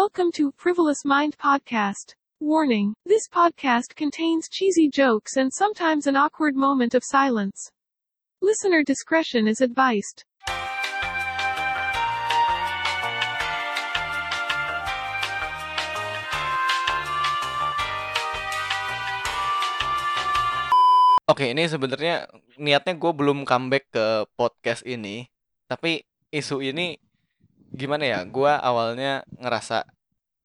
Welcome to Frivolous Mind Podcast. Warning this podcast contains cheesy jokes and sometimes an awkward moment of silence. Listener discretion is advised. Oke, ini sebenarnya niatnya gue belum comeback ke podcast ini, tapi isu ini gimana ya? Gue awalnya ngerasa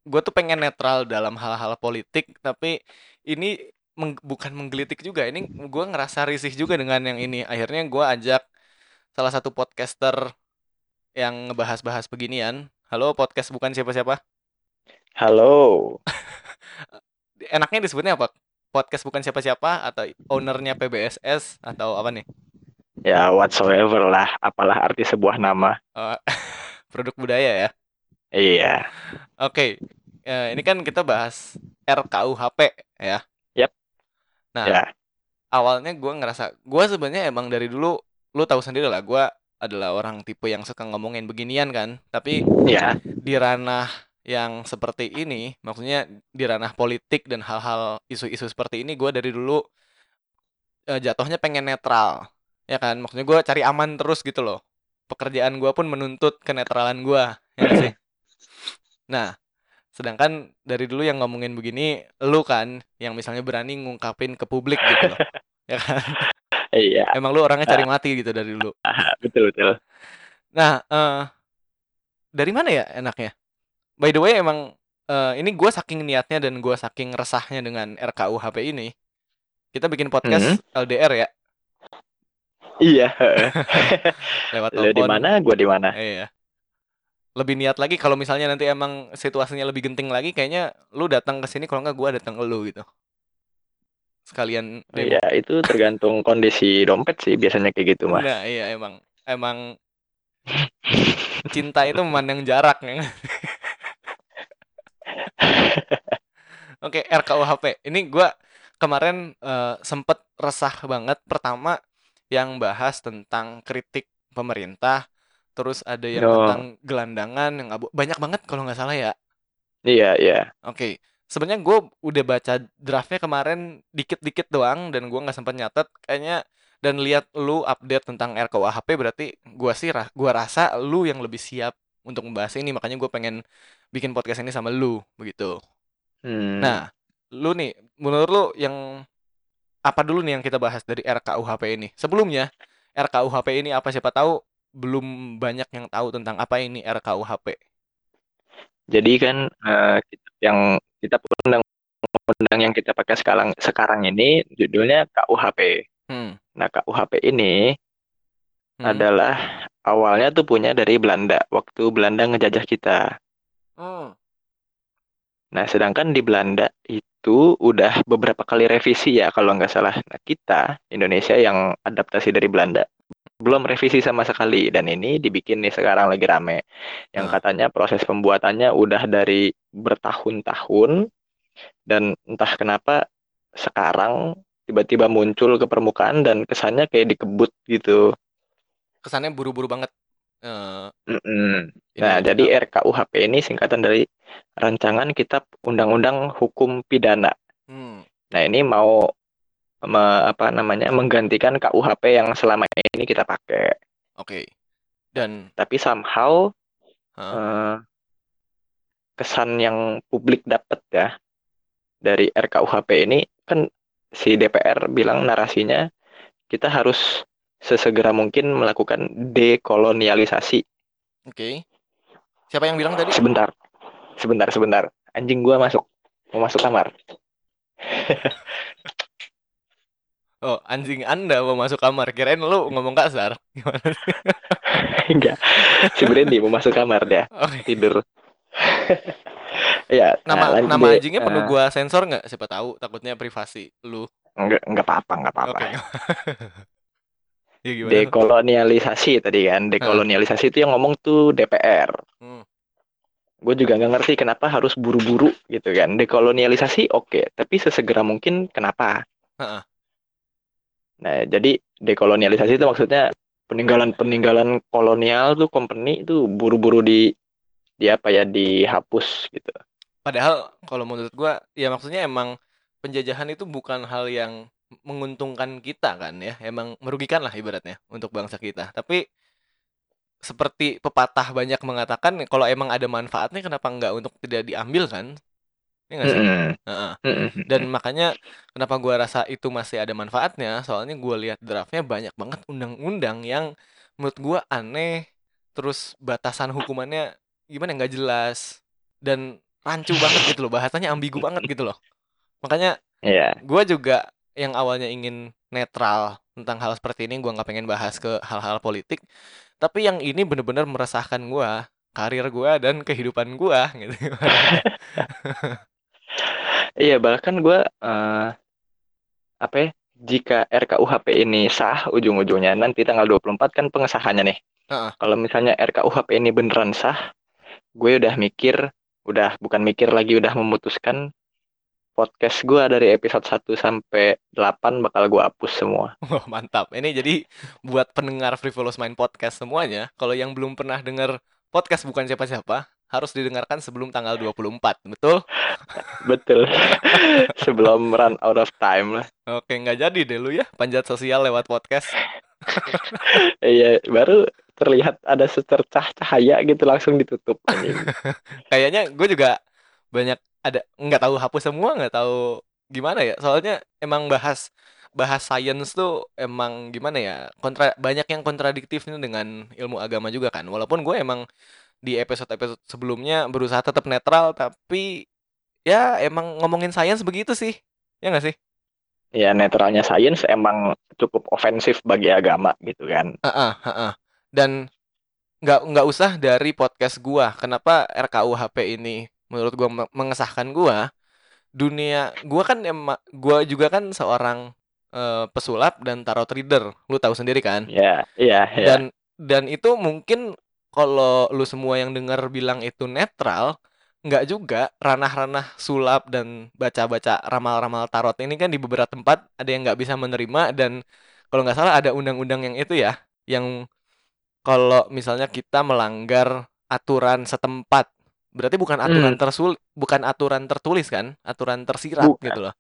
gue tuh pengen netral dalam hal-hal politik, tapi ini meng- bukan menggelitik juga. Ini gue ngerasa risih juga dengan yang ini. Akhirnya gue ajak salah satu podcaster yang ngebahas-bahas beginian. Halo, podcast bukan siapa-siapa. Halo. Enaknya disebutnya apa? Podcast bukan siapa-siapa atau ownernya PBSS atau apa nih? Ya, whatsoever lah. Apalah arti sebuah nama. Eh, produk budaya ya. Iya. Oke, eh, ini kan kita bahas RKUHP ya. Yap. Nah, Ya. awalnya gue ngerasa, gue sebenarnya emang dari dulu, lu tahu sendiri lah, gue adalah orang tipe yang suka ngomongin beginian kan. Tapi Ya. di ranah yang seperti ini, maksudnya di ranah politik dan hal-hal isu-isu seperti ini, gue dari dulu eh, jatuhnya pengen netral, ya kan? Maksudnya gue cari aman terus gitu loh. Pekerjaan gue pun menuntut kenetralan gue, ya sih? Nah, sedangkan dari dulu yang ngomongin begini, lu kan yang misalnya berani ngungkapin ke publik gitu loh, ya kan? Iya. Emang lu orangnya cari mati gitu dari dulu. Betul betul. Nah, eh dari mana ya enaknya? By the way, emang eh, ini gue saking niatnya dan gue saking resahnya dengan RKUHP ini, kita bikin podcast LDR ya, Iya. lewat Lu di telepon. mana? Gua di mana? Iya. Lebih niat lagi kalau misalnya nanti emang situasinya lebih genting lagi, kayaknya lu datang ke sini kalau nggak gue datang ke lu gitu. Sekalian demo. Iya, itu tergantung kondisi dompet sih biasanya kayak gitu, Mas. Nah, iya emang emang cinta itu memandang jarak ya. Oke, RKUHP. Ini gua kemarin eh, sempet resah banget. Pertama yang bahas tentang kritik pemerintah, terus ada yang tentang gelandangan yang abu banyak banget kalau nggak salah ya. Iya, iya. Oke, sebenarnya gue udah baca draftnya kemarin dikit-dikit doang dan gua nggak sempat nyatet. Kayaknya dan lihat lu update tentang RKUHP berarti gua sih ra- gua rasa lu yang lebih siap untuk membahas ini. Makanya gue pengen bikin podcast ini sama lu begitu. Hmm. Nah, lu nih, menurut lu yang apa dulu nih yang kita bahas dari RKUHP ini? Sebelumnya, RKUHP ini apa siapa tahu belum banyak yang tahu tentang apa ini RKUHP. Jadi kan kita- yang kita undang-undang yang kita pakai sekarang sekarang ini judulnya KUHP. Hmm. Nah, KUHP ini hmm. adalah awalnya tuh punya dari Belanda waktu Belanda ngejajah kita. Hmm. Nah, sedangkan di Belanda itu udah beberapa kali revisi ya kalau nggak salah. Nah, kita Indonesia yang adaptasi dari Belanda belum revisi sama sekali dan ini dibikin nih sekarang lagi rame. Yang Nah. katanya proses pembuatannya udah dari bertahun-tahun dan entah kenapa sekarang tiba-tiba muncul ke permukaan dan kesannya kayak dikebut gitu. Kesannya buru-buru banget. Ini Nah, kita- jadi RKUHP ini singkatan dari Rancangan Kitab Undang-Undang Hukum Pidana. Hmm. Nah, ini mau me- apa namanya menggantikan KUHP yang selama ini kita pakai. Oke. Dan Tapi somehow Hah? eh, kesan yang publik dapat ya dari RKUHP ini kan si DPR bilang narasinya kita harus sesegera mungkin melakukan dekolonialisasi. oke. Siapa yang bilang tadi? Sebentar, sebentar, sebentar. Anjing gua masuk, mau masuk kamar. Oh, anjing Anda mau masuk kamar. Kirain lu ngomong kasar. Gimana? Enggak, si Brandy mau masuk kamar dia Oke. tidur. ya, nah, Nama lanjut nama anjingnya perlu Eh, gua sensor nggak? Siapa tahu takutnya privasi lu. enggak, enggak apa-apa, enggak apa-apa. Oke. Ya gimana? Dekolonialisasi tadi kan, dekolonialisasi itu yang ngomong tuh DPR. Hmm. Gue juga nggak ngerti kenapa harus buru-buru gitu kan. Dekolonialisasi oke, tapi sesegera mungkin kenapa? Heeh. Nah, jadi dekolonialisasi itu maksudnya peninggalan-peninggalan kolonial tuh company itu buru-buru di dia apa ya dihapus gitu. Padahal kalau menurut gua ya maksudnya emang penjajahan itu bukan hal yang menguntungkan kita kan ya, emang merugikan lah ibaratnya untuk bangsa kita. Tapi seperti pepatah banyak mengatakan kalau emang ada manfaatnya kenapa nggak untuk tidak diambil kan? Iya nggak sih? Heeh. Mm-mm. Dan makanya kenapa gua rasa itu masih ada manfaatnya, soalnya gua lihat draftnya banyak banget undang-undang yang menurut gua aneh, terus batasan hukumannya gimana nggak jelas dan rancu banget gitu loh, bahasanya ambigu banget gitu loh. Makanya Iya. gua juga yang awalnya ingin netral tentang hal seperti ini, gua nggak pengen bahas ke hal-hal politik, tapi yang ini bener-bener meresahkan gua, karir gua dan kehidupan gua gitu. Iya, bahkan gue eh apa ya? Jika RKUHP ini sah ujung-ujungnya nanti tanggal 24 kan pengesahannya nih. Heeh. Kalau misalnya RKUHP ini beneran sah, gue udah mikir, udah bukan mikir lagi udah memutuskan podcast gue dari episode 1 sampai 8 bakal gue hapus semua. Wah, mantap. Ini jadi buat pendengar Frivolous Mind Podcast semuanya, kalau yang belum pernah dengar podcast bukan siapa-siapa, harus didengarkan sebelum tanggal 24, betul? Betul. Sebelum run out of time lah. Oke, nggak jadi deh lu ya, panjat sosial lewat podcast. Iya, baru terlihat ada secercah cahaya gitu langsung ditutup. Kayaknya gue juga banyak ada nggak tahu hapus semua, nggak tahu gimana ya. Soalnya emang bahas bahas science tuh emang gimana ya kontra banyak yang kontradiktif nih dengan ilmu agama juga kan. Walaupun gue emang di episode-episode sebelumnya berusaha tetap netral, tapi ya emang ngomongin science begitu sih, ya nggak sih? Ya netralnya sains emang cukup ofensif bagi agama gitu kan. Heeh, heeh. Dan nggak nggak usah dari podcast gua. Kenapa RKUHP ini menurut gua me- mengesahkan gua? Dunia gua kan emang gua juga kan seorang eh, pesulap dan tarot reader. Lu tahu sendiri kan? Ya, iya, iya. Dan dan itu mungkin kalau lu semua yang dengar bilang itu netral, nggak juga ranah-ranah sulap dan baca-baca ramal-ramal tarot ini kan di beberapa tempat ada yang nggak bisa menerima dan kalau nggak salah ada undang-undang yang itu ya, yang kalau misalnya kita melanggar aturan setempat, berarti bukan aturan Hmm. tersul, bukan aturan tertulis kan, aturan tersirat Bukan. gitu loh.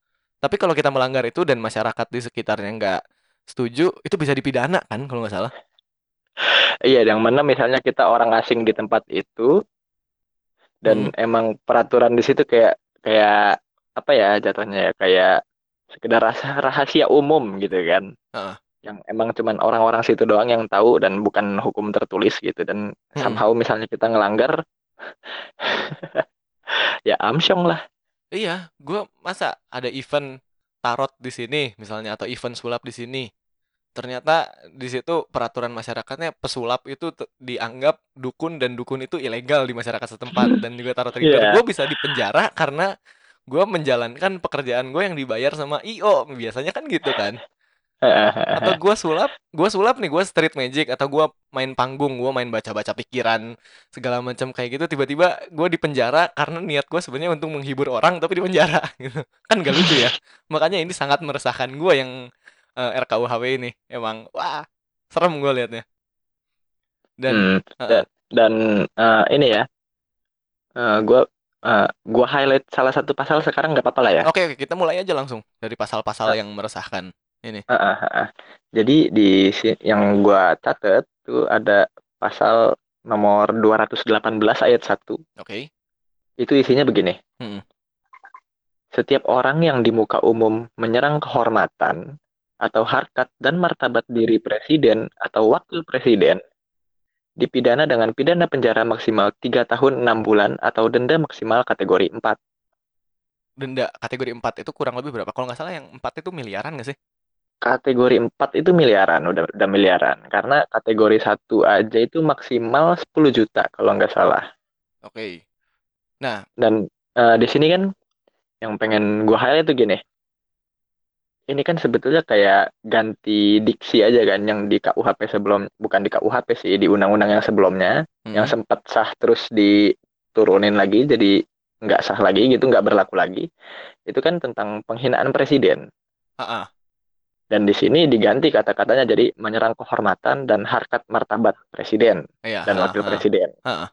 Tapi kalau kita melanggar itu dan masyarakat di sekitarnya nggak setuju, itu bisa dipidana kan kalau nggak salah. Iya, yang mana misalnya kita orang asing di tempat itu dan Hmm. emang peraturan di situ kayak kayak apa ya jatuhnya ya kayak sekedar rasa rahasia umum gitu kan. Heeh. Yang emang cuman orang-orang situ doang yang tahu dan bukan hukum tertulis gitu dan Mm-mm. somehow misalnya kita ngelanggar ya amsyong lah. Iya, gue masa ada event tarot di sini misalnya atau event sulap di sini. Ternyata di situ peraturan masyarakatnya pesulap itu dianggap dukun dan dukun itu ilegal di masyarakat setempat dan juga tarot reader. Iya. Gue bisa dipenjara karena gue menjalankan pekerjaan gue yang dibayar sama IO. Biasanya kan gitu kan. Atau gue sulap, gue sulap nih, gue street magic atau gue main panggung, gue main baca-baca pikiran segala macam kayak gitu. Tiba-tiba gue dipenjara karena niat gue sebenarnya untuk menghibur orang tapi dipenjara gitu. Kan gak lucu ya. Makanya ini sangat meresahkan gue yang eh, RKUHP ini. Emang wah serem gue liatnya. Dan Hmm, Heeh. dan, eh, ini ya, eh, gua eh, gua highlight salah satu pasal sekarang nggak apa-apa lah ya. oke oke kita mulai aja langsung dari pasal-pasal yang meresahkan ini. Heeh, heeh. Jadi di yang gua catat tuh ada pasal nomor 218 ayat 1. Oke. Itu isinya begini. Mm-mm. Setiap orang yang di muka umum menyerang kehormatan atau harkat dan martabat diri presiden atau wakil presiden dipidana dengan pidana penjara maksimal 3 tahun 6 bulan atau denda maksimal kategori 4. Denda kategori 4 itu kurang lebih berapa? Kalau nggak salah yang 4 itu miliaran nggak sih? Kategori 4 itu miliaran, udah udah miliaran. Karena kategori 1 aja itu maksimal 10 juta kalau nggak salah. Oke. Nah, Dan eh, di sini kan yang pengen gua highlight itu gini. Ini kan sebetulnya kayak ganti diksi aja kan yang di KUHP sebelum bukan di KUHP sih di undang-undang yang sebelumnya yang mm, sempat sah terus diturunin lagi jadi nggak sah lagi gitu nggak berlaku lagi itu kan tentang penghinaan presiden ah, ah. Dan di sini diganti kata-katanya jadi menyerang kehormatan dan harkat martabat presiden Iya, dan wakil ah. presiden Ah, ah.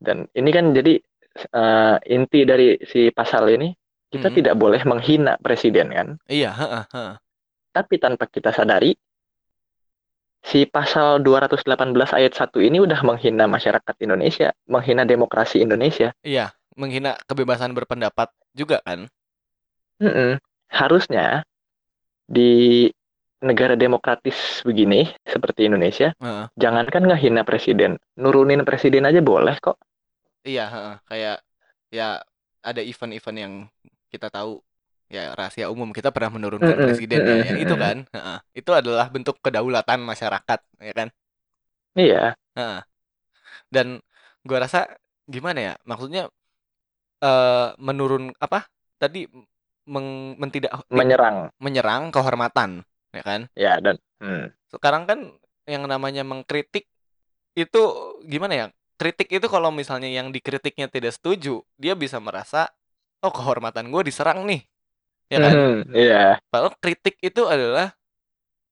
Dan ini kan jadi eh, inti dari si pasal ini kita Mm-mm. tidak boleh menghina presiden kan. Iya, heeh, heeh. Tapi tanpa kita sadari si pasal 218 ayat 1 ini udah menghina masyarakat Indonesia, menghina demokrasi Indonesia. Iya, menghina kebebasan berpendapat juga kan? Mm-mm. Harusnya di negara demokratis begini seperti Indonesia, Heeh. jangankan ngehina presiden, nurunin presiden aja boleh kok. Iya, heeh. Kayak ya ada event-event yang kita tahu ya rahasia umum kita pernah menurunkan Mm-mm, presiden ya, mm-mm, yang itu mm-mm. kan, heeh. Itu adalah bentuk kedaulatan masyarakat, ya kan? Iya, Heeh. Dan gua rasa gimana ya? Maksudnya eh menurun apa? Tadi meng, mentidak menyerang. menyerang kehormatan, ya kan? Ya dan hmm. Sekarang kan yang namanya mengkritik itu gimana ya? Kritik itu kalau misalnya yang dikritiknya tidak setuju, dia bisa merasa oh kehormatan gue diserang nih, ya kan? Hmm, Iya. Padahal kritik itu adalah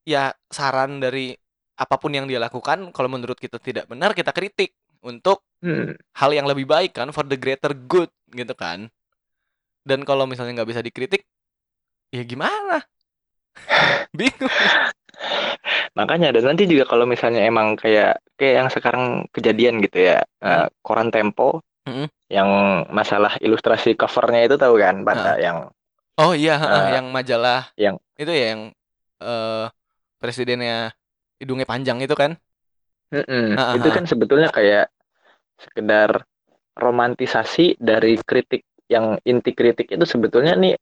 ya saran dari apa pun yang dia lakukan. Kalau menurut kita tidak benar, kita kritik untuk Hmm. hal yang lebih baik kan, for the greater good gitu kan. Dan kalau misalnya nggak bisa dikritik, ya gimana? Bingung. Makanya dan nanti juga kalau misalnya emang kayak kayak yang sekarang kejadian gitu ya, eh, koran Tempo Mm-mm. yang masalah ilustrasi covernya itu tahu kan, pada yang Oh iya, Eh, yang majalah yang- itu ya yang eh presidennya hidungnya panjang itu kan? Mm-mm. Itu kan sebetulnya kayak sekedar romantisasi dari kritik yang inti kritik itu sebetulnya nih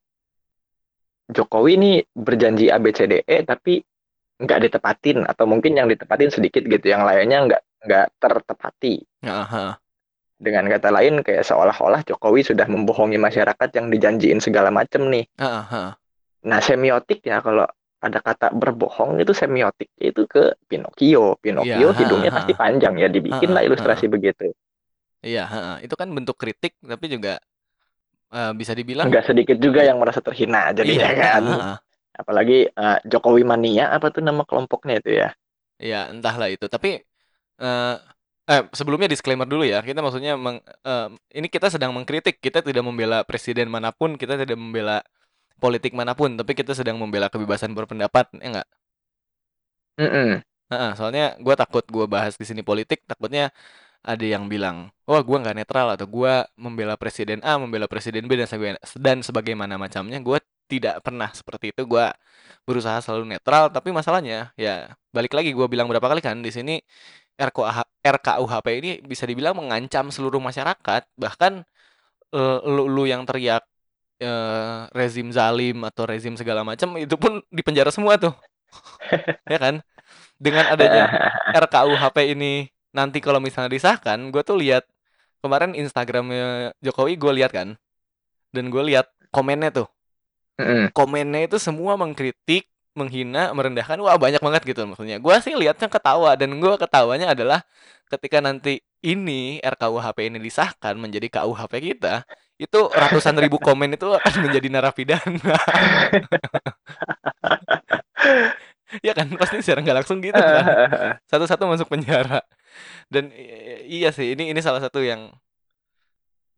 Jokowi nih berjanji ABCDE tapi nggak ditepatin atau mungkin yang ditepatin sedikit gitu, yang lainnya nggak nggak tertepati. Heeh. Dengan kata lain kayak seolah-olah Jokowi sudah membohongi masyarakat yang dijanjiin segala macem nih. Heeh. Nah semiotik ya kalau ada kata berbohong itu semiotik itu ke Pinocchio. Pinocchio Iya, hidungnya ha, pasti panjang ya dibikin lah Ha, ha, ilustrasi begitu. Iya. Itu kan bentuk kritik tapi juga eh, bisa dibilang Nggak sedikit juga yang merasa terhina jadinya iya, kan. heeh. Apalagi eh, Jokowi mania apa tuh nama kelompoknya itu ya. Iya, entahlah itu. Tapi eh eh sebelumnya disclaimer dulu ya. Kita maksudnya meng- eh, ini kita sedang mengkritik. Kita tidak membela presiden mana pun, kita tidak membela politik mana pun, tapi kita sedang membela kebebasan berpendapat, ya enggak? Mm-mm. Heeh, soalnya gue takut gue bahas di sini politik, takutnya ada yang bilang, wah gue nggak netral atau gue membela presiden A, membela presiden B dan sebagainya dan sebagaimana macamnya. Gue tidak pernah seperti itu. Gue berusaha selalu netral, tapi masalahnya ya balik lagi gue bilang berapa kali kan di sini RKUH, RKUHP ini bisa dibilang mengancam seluruh masyarakat, bahkan eh, lu, lu yang teriak eh, rezim zalim atau rezim segala macam itu pun dipenjara semua tuh, ya kan? Dengan adanya RKUHP ini nanti kalau misalnya disahkan, gue tuh lihat kemarin Instagramnya Jokowi gue lihat kan, dan gue lihat komennya tuh, Mm-mm. komennya itu semua mengkritik, menghina, merendahkan, wah banyak banget gitu maksudnya. Gue sih lihatnya ketawa dan gue ketawanya adalah ketika nanti ini RKUHP ini disahkan menjadi KUHP kita, itu ratusan ribu komen itu akan menjadi narapidana. ya kan? Pasti secara nggak langsung gitu kan. Satu-satu masuk penjara. Dan iya sih ini ini salah satu yang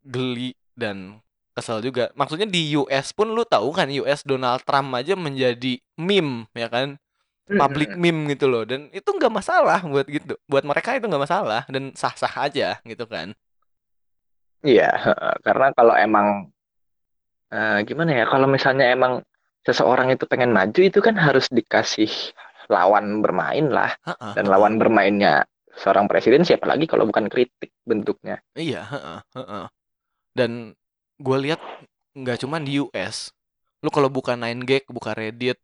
geli dan kesel juga. Maksudnya di US pun lu tahu kan US Donald Trump aja menjadi meme ya kan? Public meme gitu loh. Dan itu nggak masalah buat gitu. Buat mereka itu nggak masalah. Dan sah-sah aja gitu kan. Iya, karena kalau emang eh, gimana ya, kalau misalnya emang seseorang itu pengen maju itu kan harus dikasih lawan bermain lah. Ha-ha, Dan ha-ha. lawan bermainnya seorang presiden siapa lagi kalau bukan kritik bentuknya. Iya, heeh, heeh. Dan gue lihat nggak cuma di US. Lu kalau buka 9gag, buka Reddit,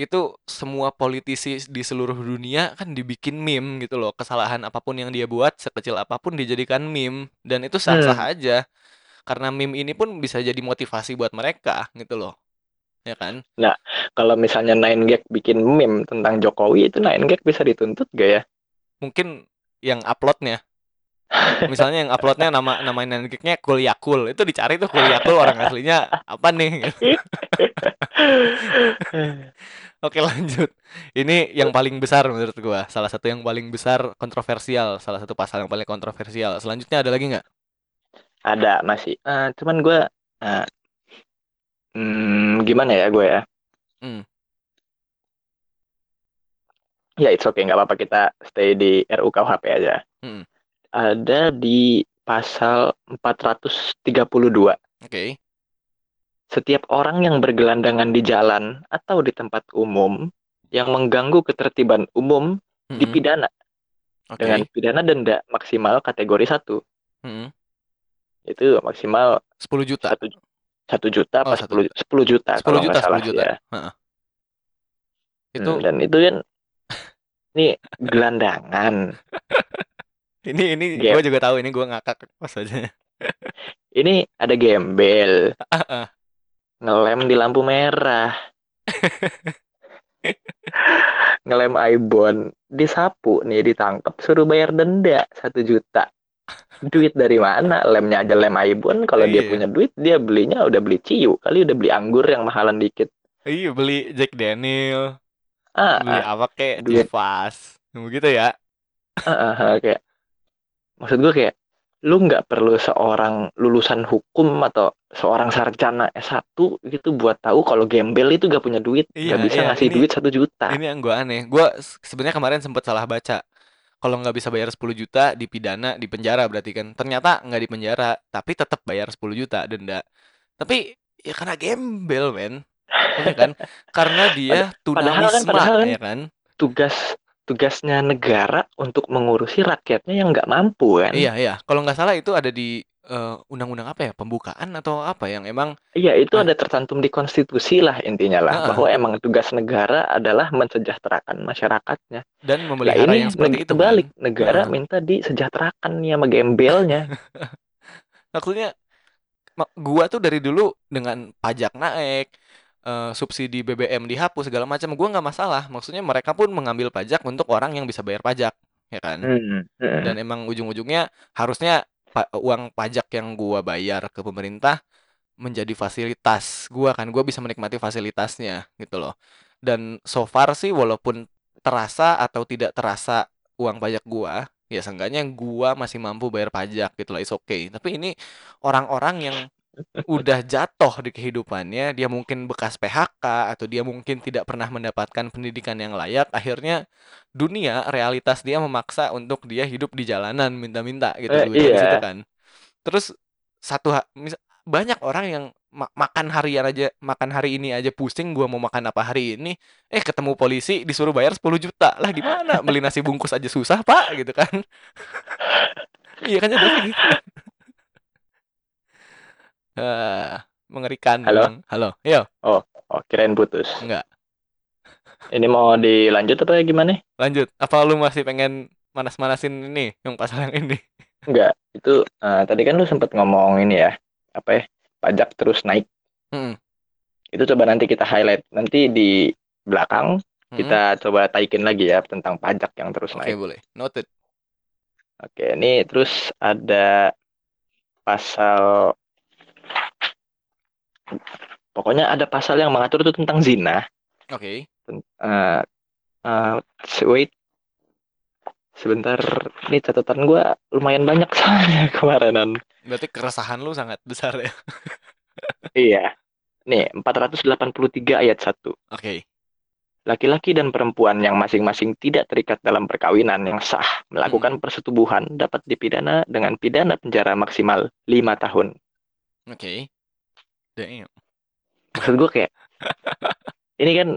itu semua politisi di seluruh dunia kan dibikin meme gitu loh. Kesalahan apa pun yang dia buat, sekecil apa pun dijadikan meme dan itu sah-sah aja. Karena meme ini pun bisa jadi motivasi buat mereka gitu loh. Ya kan? Kalau misalnya 9gag bikin meme tentang Jokowi itu 9gag bisa dituntut gak ya? Mungkin yang uploadnya Misalnya yang uploadnya nama nama 9gag-nya Cool Yakul itu dicari tuh Cool Yakul orang aslinya apa nih? Oke lanjut. Ini yang paling besar menurut gua. Salah satu yang paling besar kontroversial. Salah satu pasal yang paling kontroversial. Selanjutnya ada lagi nggak? ada masih. Eh, cuman gue, eh, hmm, gimana ya gue ya? Hmm. Ya, it's okay, nggak apa-apa kita stay di RUKUHP aja. Hmm. Ada di pasal 432. Oke. Setiap orang yang bergelandangan di jalan atau di tempat umum yang mengganggu ketertiban umum dipidana Hmm. Oke. dengan pidana denda maksimal kategori 1. Mm-mm. Itu maksimal 10 juta. satu satu juta Oh, apa 10, 10 juta 10 kalau juta, nggak salah 10 juta. ya. Hmm, Itu dan itu kan ini gelandangan. ini ini Gem- gue juga tahu ini gue ngakak pas aja. Ini ada gembel ngelem di lampu merah. ngelem ibon disapu nih ditangkap suruh bayar denda satu juta duit dari mana lemnya aja lem ibon kalau dia Iya. punya duit dia belinya udah beli ciu kali udah beli anggur yang mahalan dikit Iya beli Jack Daniel, ah, beli ah, apa kayak duit. Chivas, begitu ya. ah, ah, ah, kayak maksud gue kayak lu nggak perlu seorang lulusan hukum atau seorang sarjana S1 gitu buat tahu kalau gembel itu gak punya duit Iya, nggak bisa iya, ngasih ini- duit satu juta Ini yang gue aneh. Gue sebenarnya kemarin sempet salah baca. Kalau nggak bisa bayar 10 juta dipidana, dipenjara berarti kan. Ternyata nggak dipenjara, tapi tetap bayar 10 juta denda. Tapi ya karena gembel, men. Iya kan? Karena dia padahal kan- padahal kan ya kan? tugas tugasnya negara untuk mengurusi rakyatnya yang nggak mampu kan Iya, iya. Kalau nggak salah itu ada di eh, undang-undang apa ya? Pembukaan atau apa yang emang Iya, itu Ah. ada tercantum di konstitusi lah intinya lah Ah, ah. bahwa emang tugas negara adalah mensejahterakan masyarakatnya. dan Lah memelihara ini yang seperti neg- itu terbalik, kan. negara Ah. minta disejahterakan nih sama gembelnya. Maksudnya ma- gua tuh dari dulu dengan pajak naik, eh, subsidi BBM dihapus segala macam, gua nggak masalah. Maksudnya mereka pun mengambil pajak untuk orang yang bisa bayar pajak, ya kan? Hmm, hmm. Dan emang ujung-ujungnya harusnya pa- uang pajak yang gua bayar ke pemerintah menjadi fasilitas gua kan, gua bisa menikmati fasilitasnya gitu loh. Dan so far sih walaupun terasa atau tidak terasa uang pajak gua, ya seenggaknya gua masih mampu bayar pajak gitu loh, it's okay. Tapi ini orang-orang yang udah jatuh di kehidupannya, dia mungkin bekas PHK atau dia mungkin tidak pernah mendapatkan pendidikan yang layak, akhirnya dunia realitas dia memaksa untuk dia hidup di jalanan minta-minta gitu Eh, iya. situ kan. Terus satu banyak orang yang ma- makan harian aja makan hari ini aja pusing gua mau makan apa hari ini? Eh ketemu polisi disuruh bayar 10 juta. Lah gimana? Beli nasi bungkus aja susah pak gitu kan. Iya kan jadi gitu Ah, mengerikan Halo? memang. halo yo Oh, kirain putus. enggak Ini mau dilanjut apa gimana? lanjut apa lu masih pengen manas-manasin ini yang pasal yang ini Enggak, itu eh, tadi kan lu sempat ngomong ini ya, apa ya, pajak terus naik. Mm-mm. Itu coba nanti kita highlight. Nanti di belakang kita coba taikin lagi ya tentang pajak yang terus oke naik. boleh noted Oke, ini terus ada pasal pokoknya ada pasal yang mengatur itu tentang zina. oke Ten- eh, eh, wait, sebentar. Ini catatan gua lumayan banyak soalnya kemarinan. berarti keresahan lu sangat besar ya Iya. Nih, 483 ayat 1. oke Laki-laki dan perempuan yang masing-masing tidak terikat dalam perkawinan yang sah melakukan Hmm. persetubuhan dapat dipidana dengan pidana penjara maksimal 5 tahun. Oke damn Maksud gue kayak ini kan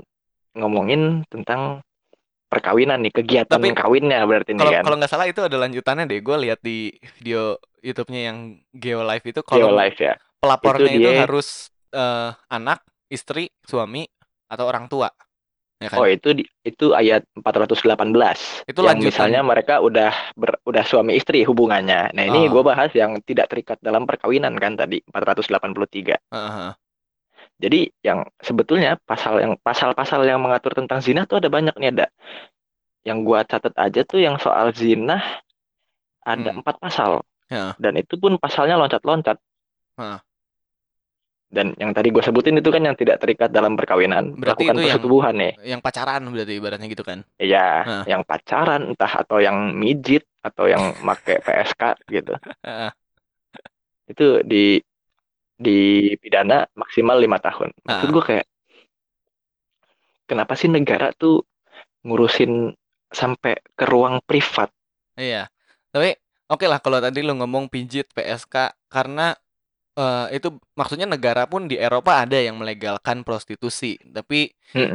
ngomongin tentang perkawinan nih, kegiatan Tapi kawinnya berarti nih Kalau kan. kalau nggak salah itu ada lanjutannya deh. Gue lihat di video YouTube-nya yang Geo Live itu kalau ya. pelapornya Itu itu, dia- harus eh, anak, istri, suami atau orang tua. Ya kan? Oh, itu di, itu ayat 418. Itu yang lanjutan. misalnya mereka udah ber- udah suami istri hubungannya. Nah, ini Ah. gue bahas yang tidak terikat dalam perkawinan kan tadi 483. Heeh. Jadi yang sebetulnya pasal yang pasal-pasal yang mengatur tentang zina tuh ada banyak nih ada. Yang gua catat aja tuh yang soal zina ada Hmm. empat pasal Ya. dan itu pun pasalnya loncat-loncat. Heeh. Dan yang tadi gua sebutin itu kan yang tidak terikat dalam perkawinan, Berarti melakukan itu yang- persetubuhan nih. Yang pacaran berarti ibaratnya gitu kan. Iya, Heeh. yang pacaran entah atau yang mijit atau yang make PSK gitu. Itu di dipidana maksimal lima tahun. Maksud gue kayak kenapa sih negara tuh ngurusin sampai ke ruang privat? Iya. Tapi oke lah kalau tadi lu ngomong pijit PSK karena eh, itu maksudnya negara pun di Eropa ada yang melegalkan prostitusi, tapi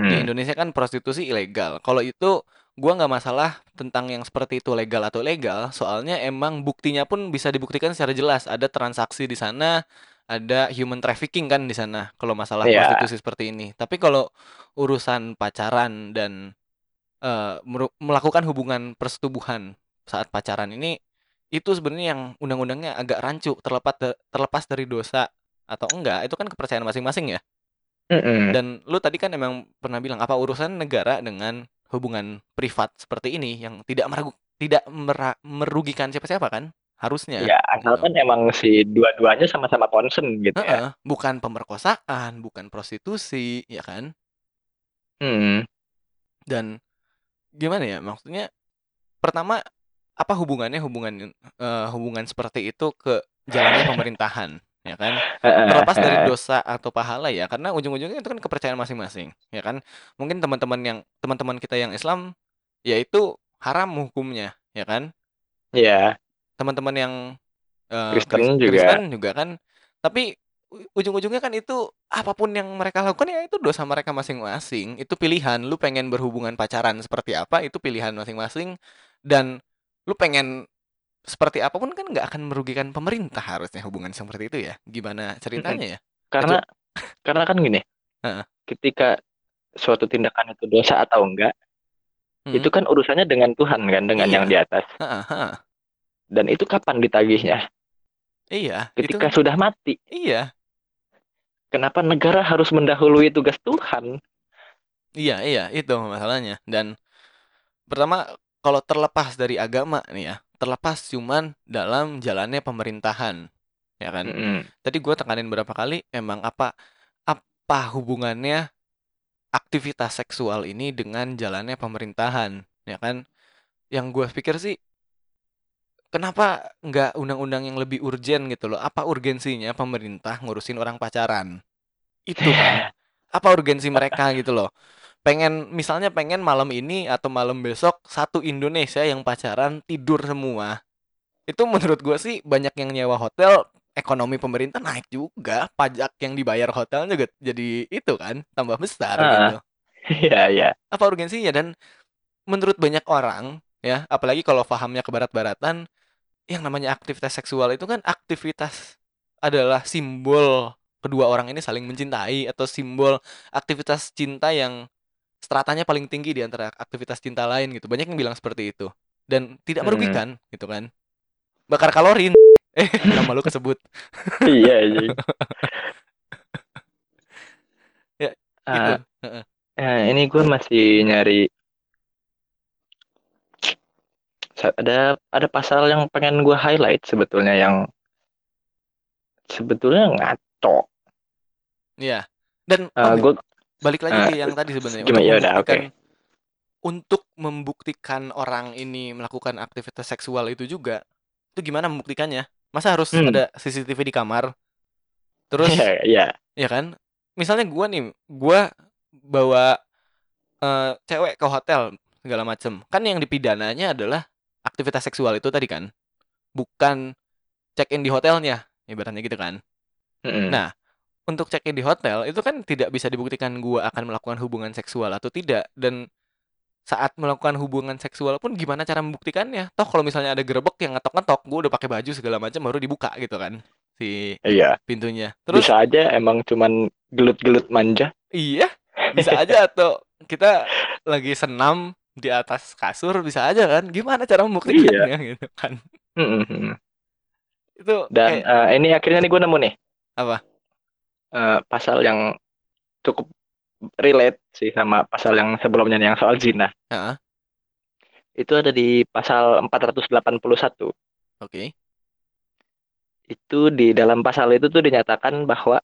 di Mm-mm. Indonesia kan prostitusi ilegal. Kalau itu gua nggak masalah tentang yang seperti itu legal atau ilegal, soalnya emang buktinya pun bisa dibuktikan secara jelas. Ada transaksi di sana, ada human trafficking kan di sana. Kalau masalah Iya. prostitusi seperti ini. Tapi kalau urusan pacaran dan meru- melakukan hubungan persetubuhan saat pacaran ini itu sebenarnya yang undang-undangnya agak rancu terlepas da- terlepas dari dosa atau enggak itu kan kepercayaan masing-masing ya Mm-mm. dan lu tadi kan emang pernah bilang apa urusan negara dengan hubungan privat seperti ini yang tidak meragu tidak merugikan siapa-siapa kan harusnya Ya, gitu. asalkan emang si dua-duanya sama-sama concern gitu ya. Heeh, bukan pemerkosaan bukan prostitusi ya kan Hmm. dan gimana ya maksudnya pertama apa hubungannya hubungan eh, hubungan seperti itu ke jalannya pemerintahan ya kan? Terlepas dari dosa atau pahala ya karena ujung-ujungnya itu kan kepercayaan masing-masing ya kan? Mungkin teman-teman yang teman-teman kita yang Islam ya itu haram hukumnya ya kan? Ya, teman-teman yang eh, Kristen Kris- juga. Kristen juga kan? Tapi ujung-ujungnya kan itu apa pun yang mereka lakukan ya itu dosa mereka masing-masing. Itu pilihan lu pengen berhubungan pacaran seperti apa itu pilihan masing-masing. Dan lu pengen seperti apa pun kan nggak akan merugikan pemerintah harusnya hubungan seperti itu ya gimana ceritanya ya karena karena kan gini. Heeh. Ketika suatu tindakan itu dosa atau enggak, Hmm. itu kan urusannya dengan Tuhan kan, dengan Iya. yang di atas. Heeh. Dan itu kapan ditagihnya? iya itu Ketika sudah mati. iya Kenapa negara harus mendahului tugas Tuhan? iya iya itu masalahnya dan pertama kalau terlepas dari agama nih ya terlepas cuman dalam jalannya pemerintahan ya kan? Mm-mm. tadi gue tekanin berapa kali emang apa apa hubungannya aktivitas seksual ini dengan jalannya pemerintahan ya kan? Yang gue pikir sih kenapa nggak undang-undang yang lebih urgen gitu loh? Apa urgensinya pemerintah ngurusin orang pacaran? Itu kan. Apa urgensi mereka gitu loh pengen misalnya pengen malam ini atau malam besok satu Indonesia yang pacaran tidur semua itu menurut gue sih banyak yang nyewa hotel ekonomi pemerintah naik juga pajak yang dibayar hotel juga jadi itu kan tambah besar Ah. gitu Iya, iya. apa urgensinya dan menurut banyak orang ya apalagi kalau pahamnya ke barat-baratan yang namanya aktivitas seksual itu kan aktivitas adalah simbol kedua orang ini saling mencintai atau simbol aktivitas cinta yang stratanya paling tinggi di antara aktivitas cinta lain gitu. Banyak yang bilang seperti itu. Dan tidak Hmm. merugikan gitu kan. Bakar kalori. Eh nama lu kesebut. Iya, iya. Ya, Ah, gitu Heeh. Nah, ini gue masih nyari ada ada pasal yang pengen gue highlight sebetulnya yang sebetulnya ngaco. Iya. Dan Eh, oh, gue balik lagi ke yang tadi sebenarnya gimana? untuk Ya udah, membuktikan untuk membuktikan orang ini melakukan aktivitas seksual itu juga itu gimana membuktikannya? Masa harus Hmm. ada CCTV di kamar? Terus ya ya. ya kan? Misalnya gua nih gua bawa eh, cewek ke hotel segala macem. Kan yang dipidananya adalah aktivitas seksual itu tadi kan? Bukan check in di hotelnya ibaratnya gitu kan? Mm-mm. Nah, untuk check-in di hotel itu kan tidak bisa dibuktikan gua akan melakukan hubungan seksual atau tidak dan saat melakukan hubungan seksual pun gimana cara membuktikannya? Toh kalau misalnya ada gerbek yang ngetok-ngetok, gua udah pakai baju segala macam baru dibuka gitu kan si iya pintunya. Terus bisa aja emang cuman gelut-gelut manja. iya, bisa aja atau kita lagi senam di atas kasur bisa aja kan? Gimana cara membuktikannya gitu kan? Mm-mm. Itu Dan kayak eh, ini akhirnya nih gue nemu nih apa? Eh, pasal yang cukup relate sih sama pasal yang sebelumnya yang soal zina. Heeh. Itu ada di pasal 481. Oke. Itu di dalam pasal itu tuh dinyatakan bahwa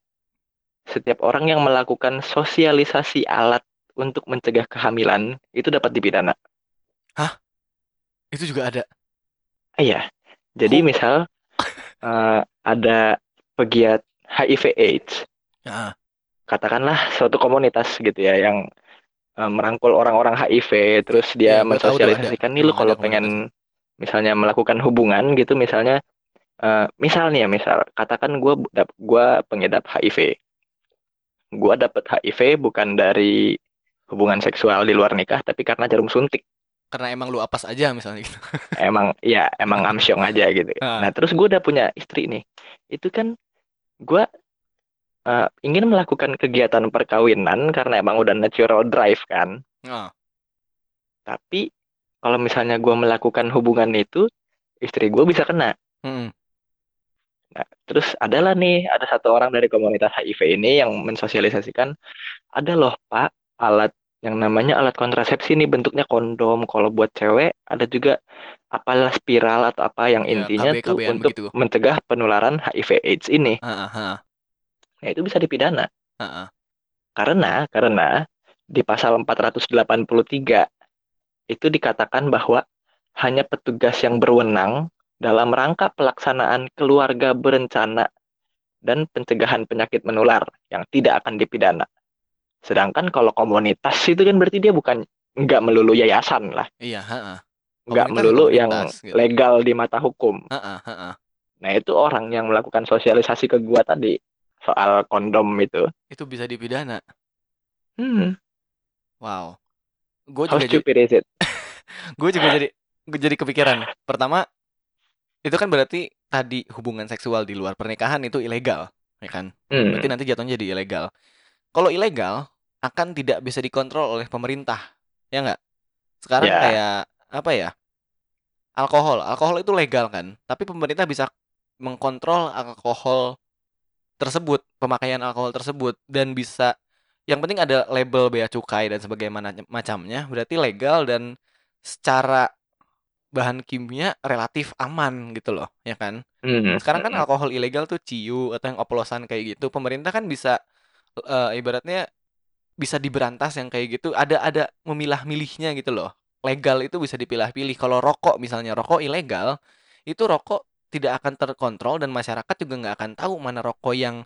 setiap orang yang melakukan sosialisasi alat untuk mencegah kehamilan itu dapat dipidana. Itu juga ada. Iya. Jadi Oh. misal eh, ada pegiat HIV AIDS, Katakanlah suatu komunitas gitu ya yang eh, merangkul orang-orang HIV, terus dia ada. mensosialisasikan nih lu kalau pengen misalnya melakukan hubungan gitu, misalnya eh, misal nih ya misal katakan gue gua pengidap HIV, gua dapet HIV bukan dari hubungan seksual di luar nikah, tapi karena jarum suntik. Karena emang lu apes aja misalnya gitu. emang ya emang amsyong aja gitu. Ah. Nah terus gue udah punya istri nih, itu kan gue eh, ingin melakukan kegiatan perkawinan karena emang udah natural drive kan. Heeh. Tapi kalau misalnya gue melakukan hubungan itu, istri gue bisa kena. Mm-mm. Nah terus adalah nih ada satu orang dari komunitas HIV ini yang mensosialisasikan, ada loh pak alat yang namanya alat kontrasepsi nih bentuknya kondom. Kalau buat cewek ada juga apalah spiral atau apa yang Ya, intinya KB, tuh untuk begitu. mencegah penularan HIV AIDS ini. Heeh, heeh, Nah, itu bisa dipidana. heeh. Karena karena di pasal 483 itu dikatakan bahwa hanya petugas yang berwenang dalam rangka pelaksanaan keluarga berencana dan pencegahan penyakit menular yang tidak akan dipidana. Sedangkan kalau komunitas itu kan berarti dia bukan nggak melulu yayasan lah, Iya, heeh. nggak Komunitas melulu yang gitu. legal di mata hukum. Heeh, heeh. Nah, itu orang yang melakukan sosialisasi ke gua tadi soal kondom itu. Itu bisa dipidana. Hmm, Wow. Gue juga jadi, stupid is it? gue juga jadi gue jadi kepikiran. Pertama, itu kan berarti tadi hubungan seksual di luar pernikahan itu ilegal, ya kan? Hmm, Berarti nanti jatuhnya jadi ilegal. Kalau ilegal akan tidak bisa dikontrol oleh pemerintah, ya nggak? Sekarang Ya. kayak apa ya? Alkohol, alkohol itu legal kan, tapi pemerintah bisa mengkontrol alkohol tersebut, pemakaian alkohol tersebut dan bisa yang penting ada label bea cukai dan sebagaimana macamnya, berarti legal dan secara bahan kimia relatif aman gitu loh, ya kan? hmm, Sekarang kan hmm. alkohol ilegal tuh ciu atau yang oplosan kayak gitu. Pemerintah kan bisa eh, ibaratnya bisa diberantas yang kayak gitu. Ada ada memilah-milihnya gitu loh. Legal itu bisa dipilah-pilih. Kalau rokok misalnya rokok ilegal, itu rokok tidak akan terkontrol dan masyarakat juga nggak akan tahu mana rokok yang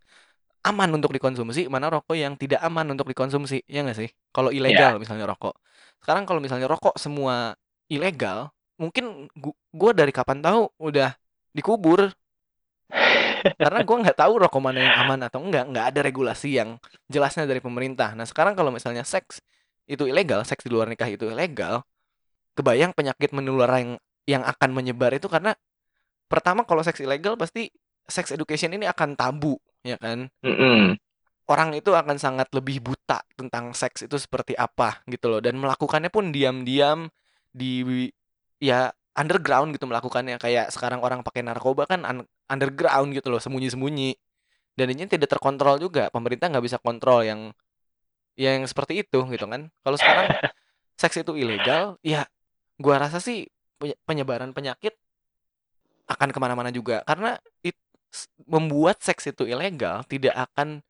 aman untuk dikonsumsi, mana rokok yang tidak aman untuk dikonsumsi. Ya nggak sih? Kalau ilegal misalnya rokok. Sekarang kalau misalnya rokok semua ilegal, mungkin gu- gua dari kapan tahu udah dikubur karena gua nggak tahu rokok mana yang aman atau enggak nggak ada regulasi yang jelasnya dari pemerintah nah sekarang kalau misalnya seks itu ilegal seks di luar nikah itu ilegal kebayang penyakit menular yang yang akan menyebar itu karena pertama kalau seks ilegal pasti sex education ini akan tabu ya kan? Mm-mm. orang itu akan sangat lebih buta tentang seks itu seperti apa gitu loh. Dan melakukannya pun diam-diam di ya underground gitu melakukannya. Kayak sekarang orang pakai narkoba kan un- underground gitu loh sembunyi-sembunyi. Dan ini tidak terkontrol juga. Pemerintah nggak bisa kontrol yang yang seperti itu gitu kan? Kalau sekarang seks itu ilegal ya gua rasa sih penye- penyebaran penyakit akan ke mana-mana juga karena it- membuat seks itu ilegal tidak akan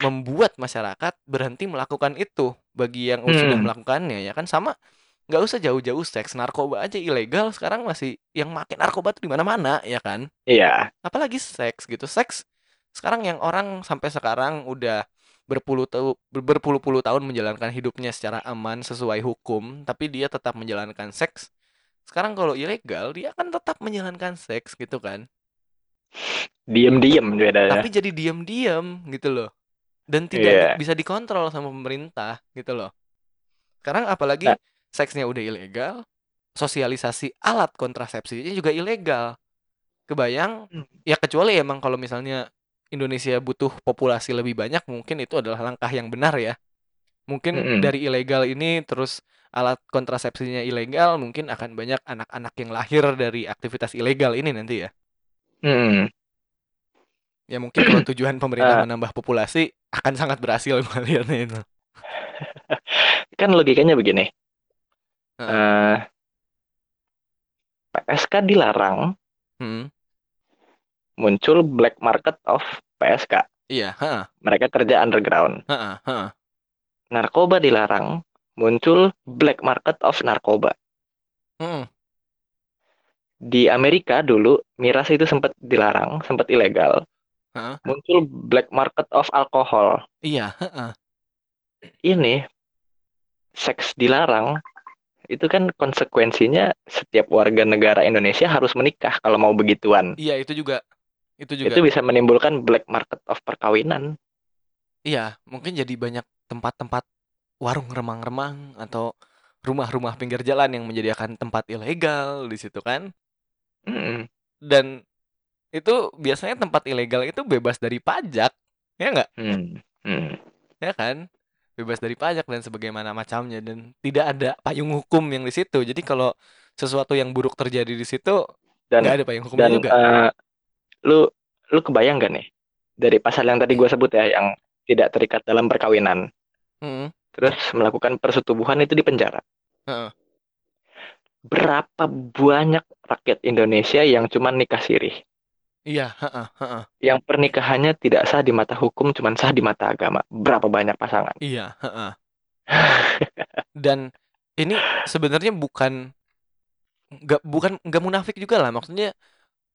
membuat masyarakat berhenti melakukan itu bagi yang sudah Hmm. melakukannya ya kan sama nggak usah jauh-jauh seks narkoba aja ilegal sekarang masih yang makin narkoba tuh di mana-mana ya kan Iya. apalagi seks gitu seks sekarang yang orang sampai sekarang udah berpuluh tahu berpuluh-puluh tahun menjalankan hidupnya secara aman sesuai hukum tapi dia tetap menjalankan seks sekarang kalau ilegal dia akan tetap menjalankan seks gitu kan. Diem-diem bedanya. tapi jadi diam-diam gitu loh. Dan tidak di- bisa dikontrol sama pemerintah gitu loh. Sekarang apalagi Nah. seksnya udah ilegal sosialisasi alat kontrasepsinya juga ilegal. Kebayang? Hmm. ya kecuali emang kalau misalnya Indonesia butuh populasi lebih banyak mungkin itu adalah langkah yang benar ya mungkin Mm-mm. dari ilegal ini terus alat kontrasepsinya ilegal mungkin akan banyak anak-anak yang lahir dari aktivitas ilegal ini nanti ya Mm-mm. ya mungkin kalau tujuan pemerintah Eh. menambah populasi akan sangat berhasil gue lihatnya itu Kan logikanya begini. Heeh. Eh, PSK dilarang, Hmm, muncul black market of PSK. iya heeh, Mereka kerja underground. heeh, heeh. Narkoba dilarang, muncul black market of narkoba. Mm-mm. di Amerika dulu miras itu sempat dilarang, sempat ilegal. Heeh. Muncul black market of alcohol. Iya, heeh. Ini seks dilarang, itu kan konsekuensinya setiap warga negara Indonesia harus menikah kalau mau begituan. Iya, itu juga. Itu juga. Itu bisa menimbulkan black market of perkawinan. Iya, mungkin jadi banyak tempat-tempat warung remang-remang atau rumah-rumah pinggir jalan yang menjadikan tempat ilegal di situ kan. Mm. Dan itu biasanya tempat ilegal itu bebas dari pajak, ya nggak? Hmm. Hmm. Ya kan? Bebas dari pajak dan sebagaimana macamnya dan tidak ada payung hukum yang di situ. Jadi kalau sesuatu yang buruk terjadi di situ Dan nggak ada payung hukumnya dan juga. eh, lu lu kebayang gak nih dari pasal yang tadi gue sebut ya yang tidak terikat dalam perkawinan, Mm, terus melakukan persetubuhan itu di penjara. heeh. Berapa banyak rakyat Indonesia yang cuma nikah sirih, Iya, heeh, heeh. yang pernikahannya tidak sah di mata hukum, cuma sah di mata agama. Berapa banyak pasangan? Iya, heeh. Dan ini sebenarnya bukan nggak bukan nggak munafik juga lah. Maksudnya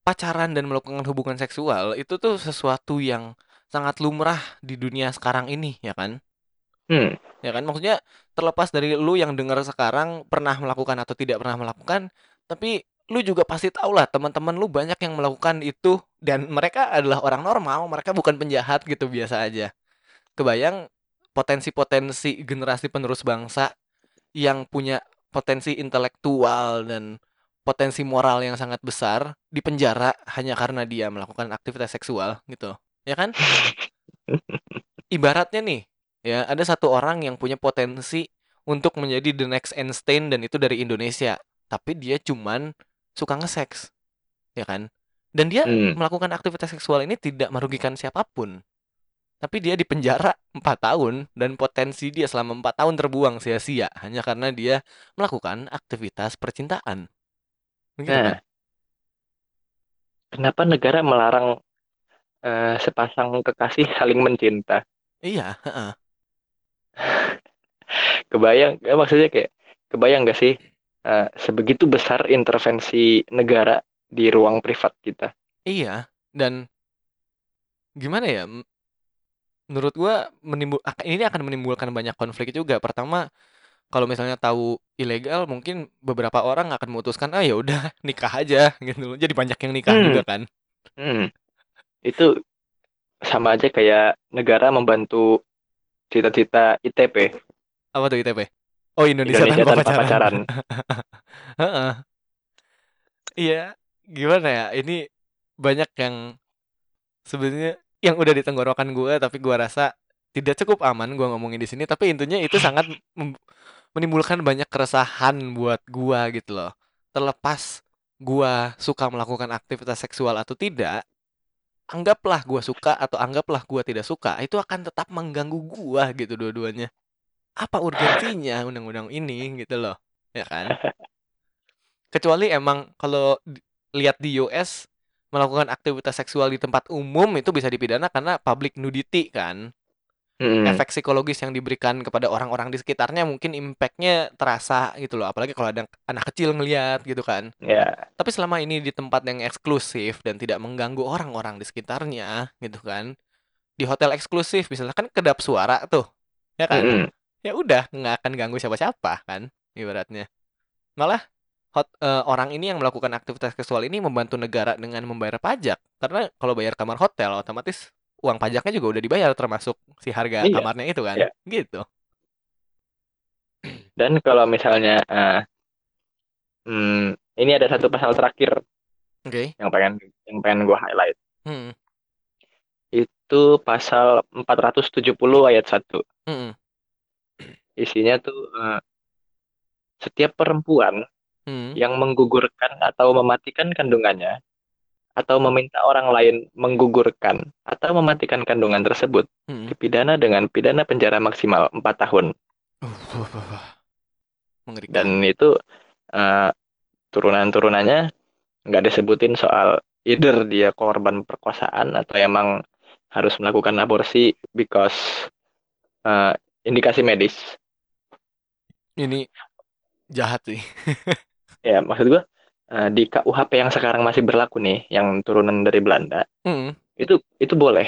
pacaran dan melakukan hubungan seksual itu tuh sesuatu yang sangat lumrah di dunia sekarang ini, ya kan? Hmm. Ya kan? Maksudnya terlepas dari lu yang dengar sekarang pernah melakukan atau tidak pernah melakukan, tapi lu juga pasti tahu lah teman-teman lu banyak yang melakukan itu dan mereka adalah orang normal, mereka bukan penjahat gitu biasa aja. Kebayang potensi-potensi generasi penerus bangsa yang punya potensi intelektual dan potensi moral yang sangat besar di penjara hanya karena dia melakukan aktivitas seksual gitu. Ya kan? Ibaratnya nih, ya ada satu orang yang punya potensi untuk menjadi the next Einstein dan itu dari Indonesia, tapi dia cuman suka nge-seks. Ya kan? Dan dia Hmm. melakukan aktivitas seksual ini tidak merugikan siapa pun. Tapi dia di penjara 4 tahun dan potensi dia selama 4 tahun terbuang sia-sia hanya karena dia melakukan aktivitas percintaan. Kan? Nah, kenapa negara melarang eh, sepasang kekasih saling mencinta? Iya, heeh. Kebayang, ya maksudnya kayak kebayang gak sih eh, sebegitu besar intervensi negara di ruang privat kita? Iya, dan gimana ya? Menurut gua menimbul ini akan menimbulkan banyak konflik juga. Pertama, kalau misalnya tahu ilegal, mungkin beberapa orang akan memutuskan, ah ya udah nikah aja gitu. Jadi banyak yang nikah Hmm. juga kan. Hmm, itu sama aja kayak negara membantu cita-cita ITP, Apa tuh ITP? Oh Indonesia, Indonesia tanpa tanpa pacaran. Iya, gimana ya? Ini banyak yang sebenarnya yang udah di tenggorokan gue, tapi gua rasa tidak cukup aman gua ngomongin di sini. Tapi intinya itu sangat menimbulkan banyak keresahan buat gua gitu loh. Terlepas gua suka melakukan aktivitas seksual atau tidak, anggaplah gua suka atau anggaplah gua tidak suka, itu akan tetap mengganggu gua gitu dua-duanya. Apa urgensinya undang-undang ini gitu loh, ya kan? Kecuali emang kalau lihat di US melakukan aktivitas seksual di tempat umum itu bisa dipidana karena public nudity kan. Hmm, Efek psikologis yang diberikan kepada orang-orang di sekitarnya mungkin impactnya terasa gitu loh. Apalagi kalau ada anak kecil ngeliat gitu kan. ya, Tapi selama ini di tempat yang eksklusif dan tidak mengganggu orang-orang di sekitarnya gitu kan. Di hotel eksklusif misalnya kan kedap suara tuh. Ya kan? hmm, ya udah nggak akan ganggu siapa-siapa kan ibaratnya malah hot, eh, orang ini yang melakukan aktivitas seksual ini membantu negara dengan membayar pajak karena kalau bayar kamar hotel otomatis uang pajaknya juga udah dibayar termasuk si harga Iya, kamarnya itu kan? Iya. gitu. Dan kalau misalnya, eh, hmm, ini ada satu pasal terakhir oke. yang pengen yang pengen gue highlight. Hmm, Itu pasal 470 ayat 1. hmm, Isinya tuh eh, setiap perempuan hmm, yang menggugurkan atau mematikan kandungannya atau meminta orang lain menggugurkan atau mematikan kandungan tersebut hmm. dipidana dengan pidana penjara maksimal 4 tahun. Uh, wah, wah, wah. mengerikan Dan itu eh, turunan-turunannya nggak disebutin soal either dia korban perkosaan atau emang harus melakukan aborsi because eh, indikasi medis. ini jahat sih Ya, maksud gua eh, di KUHP yang sekarang masih berlaku nih, yang turunan dari Belanda, Mm, itu itu boleh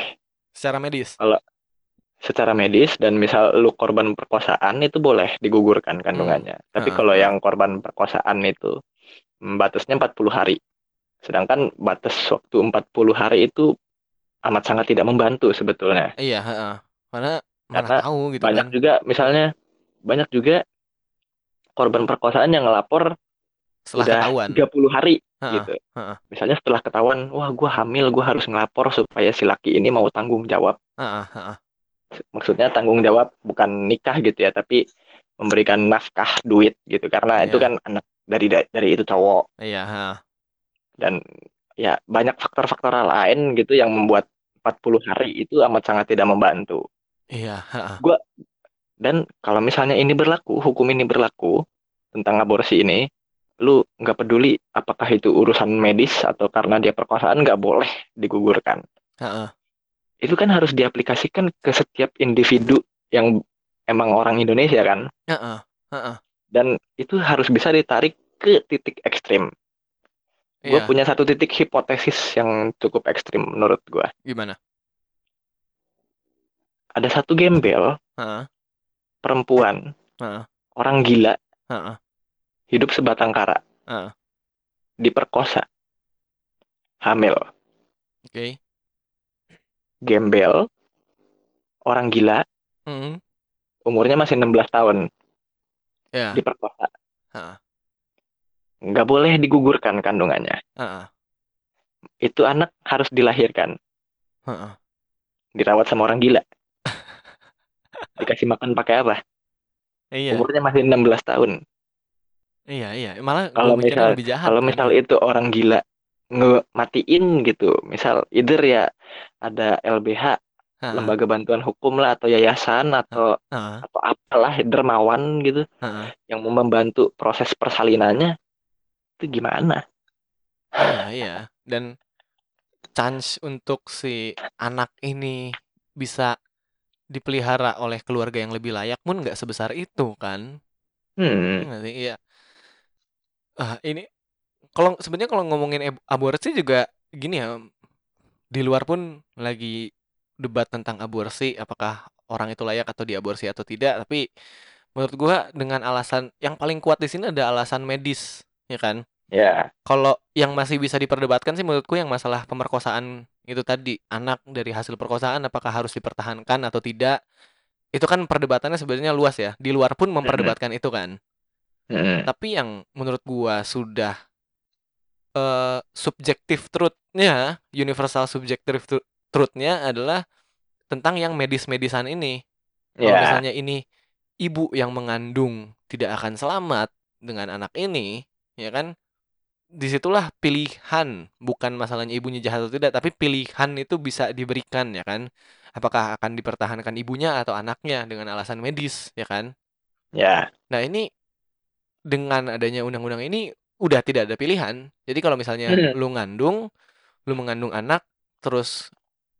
secara medis. secara medis dan misal lu korban perkosaan itu boleh digugurkan kandungannya. Tapi Ha, kalau ha. yang korban perkosaan itu mm, batasnya 40 hari. Sedangkan batas waktu 40 hari itu amat sangat tidak membantu sebetulnya. Iya, heeh. Mana mana Karena tahu gitu banyak kan. juga misalnya banyak juga korban perkosaan yang ngelapor Setelah udah ketahuan. 30 hari Heeh, gitu. heeh. Misalnya setelah ketahuan, wah gua hamil, gua harus ngelapor supaya si laki ini mau tanggung jawab. Heeh, heeh. Maksudnya tanggung jawab bukan nikah gitu ya, tapi memberikan nafkah duit gitu. Karena itu Iya. kan anak dari dari itu cowok Iya, dan ya banyak faktor-faktor lain gitu yang membuat 40 hari itu amat sangat tidak membantu. Iya, heeh. Dan kalau misalnya ini berlaku, hukum ini berlaku tentang aborsi ini, lu nggak peduli apakah itu urusan medis atau karena dia perkosaan nggak boleh digugurkan. Heeh. Itu kan harus diaplikasikan ke setiap individu yang emang orang Indonesia kan, Heeh, heeh. dan itu harus bisa ditarik ke titik ekstrim. Gue Iya, punya satu titik hipotesis yang cukup ekstrim menurut gue. gimana? Ada satu gembel Heeh, perempuan, heeh, orang gila, heeh, hidup sebatang kara, heeh. diperkosa, hamil. Oke. gembel, orang gila, Mm, umurnya masih 16 tahun, ya. diperkosa. Nggak boleh digugurkan kandungannya. heeh, Itu anak harus dilahirkan, heeh. dirawat sama orang gila. Dikasih makan pakai apa? Iya, Umurnya masih 16 tahun. Iya, iya. Malah Kalau misal- lebih jahat Kalau kan. misal itu orang gila ngematiin gitu, misal either ya ada LBH, Heeh, lembaga bantuan hukum lah atau yayasan atau heeh, atau apalah dermawan gitu heeh. yang mau membantu proses persalinannya itu gimana? Iya, iya. Dan chance untuk si anak ini bisa dipelihara oleh keluarga yang lebih layak pun nggak sebesar itu kan. Iya Hmm? Iya. Ah, ini kalau sebenarnya kalau ngomongin aborsi juga gini ya, di luar pun lagi debat tentang aborsi, apakah orang itu layak atau diaborsi atau tidak. Tapi menurut gua dengan alasan yang paling kuat di sini ada alasan medis, ya kan? ya. Kalau yang masih bisa diperdebatkan sih menurutku yang masalah pemerkosaan itu tadi, anak dari hasil perkosaan apakah harus dipertahankan atau tidak. Itu kan perdebatannya sebenarnya luas ya. Di luar pun memperdebatkan itu kan. Hmm. Tapi yang menurut gua sudah eh subjektif truth-nya, universal subjective tru- truth-nya adalah tentang yang medis-medisan ini. Kalau Ya. misalnya ini ibu yang mengandung tidak akan selamat dengan anak ini, ya kan? Di situlah pilihan, bukan masalahnya ibunya jahat atau tidak, tapi pilihan itu bisa diberikan, ya kan? Apakah akan dipertahankan ibunya atau anaknya dengan alasan medis, ya kan? Ya. Nah, ini dengan adanya undang-undang ini udah tidak ada pilihan. Jadi kalau misalnya Hmm. lu ngandung, lu mengandung anak, terus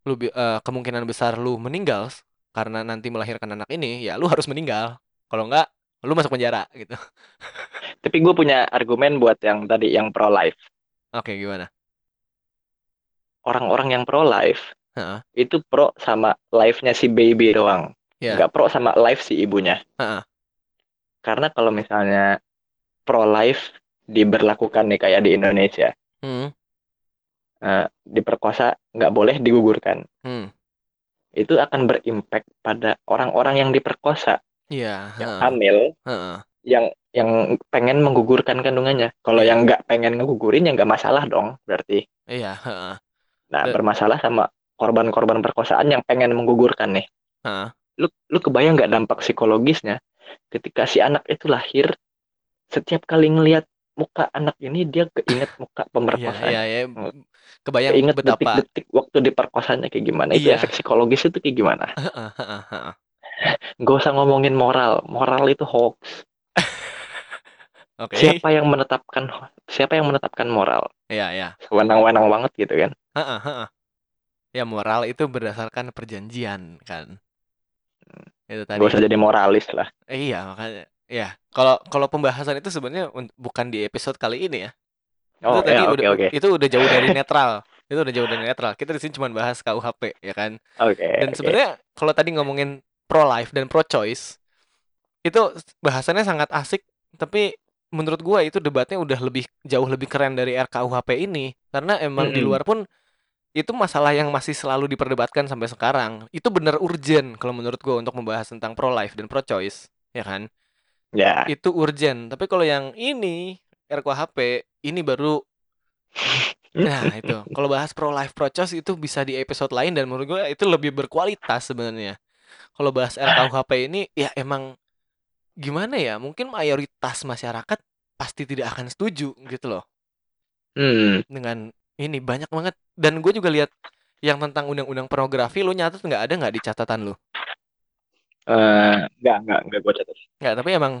lu eh, kemungkinan besar lu meninggal karena nanti melahirkan anak ini, ya lu harus meninggal. Kalau enggak, lu masuk penjara gitu. Tapi gue punya argumen buat yang tadi yang pro life. Oke, gimana? Orang-orang yang pro life Heeh. itu pro sama life-nya si baby doang. Ya. Nggak pro sama life si ibunya. Heeh. Karena kalau misalnya pro life diberlakukan nih kayak di Indonesia, Hmm. eh, diperkosa nggak boleh digugurkan. Hmm. Itu akan berimpact pada orang-orang yang diperkosa, Iya, yang hamil, yang yang pengen menggugurkan kandungannya. Kalau Iya. yang nggak pengen ngegugurin ya nggak masalah dong, berarti. Iya, heeh. Nah, bermasalah sama korban-korban perkosaan yang pengen menggugurkan nih. Lu lu kebayang nggak dampak psikologisnya ketika si anak itu lahir, setiap kali ngelihat muka anak ini dia keinget muka Iya, pemerkosaan. iya, iya. Hmm. Kebayang Keinget betapa detik-detik waktu diperkosanya kayak gimana. Itu Iya. efek psikologis itu kayak gimana. Heeh, heeh, heeh. Gak usah ngomongin moral. Moral itu hoax. Oke. Siapa yang menetapkan siapa yang menetapkan moral? Iya, iya. Sewenang-wenang banget gitu kan. Heeh, heeh. Ya moral itu berdasarkan perjanjian kan. Itu tadi. Gak usah jadi moralis lah. Eh, iya, makanya ya. Kalau kalau pembahasan itu sebenarnya bukan di episode kali ini ya. Oh, itu tadi ya, oke, udah oke. itu udah jauh dari netral. Itu udah jauh dari netral. Kita di sini cuma bahas KUHP ya kan. Oke, Dan oke. sebenarnya kalau tadi ngomongin pro life dan pro choice itu bahasannya sangat asik, tapi menurut gua itu debatnya udah lebih jauh lebih keren dari RKUHP ini karena emang di Mm-mm. luar pun itu masalah yang masih selalu diperdebatkan sampai sekarang. Itu bener urgent kalau menurut gua untuk membahas tentang pro life dan pro choice, ya kan? Ya, Itu urgent. Tapi kalau yang ini RKUHP ini baru Nah, itu. Kalau bahas pro life pro choice itu bisa di episode lain dan menurut gue itu lebih berkualitas sebenarnya. Kalau bahas RKUHP ini ya emang gimana ya? Mungkin mayoritas masyarakat pasti tidak akan setuju gitu loh hmm, dengan ini banyak banget. Dan gue juga lihat yang tentang undang-undang pornografi lu nyatet nggak ada nggak di catatan lu? Eh, nggak, nggak, nggak gue catat. Nggak, tapi emang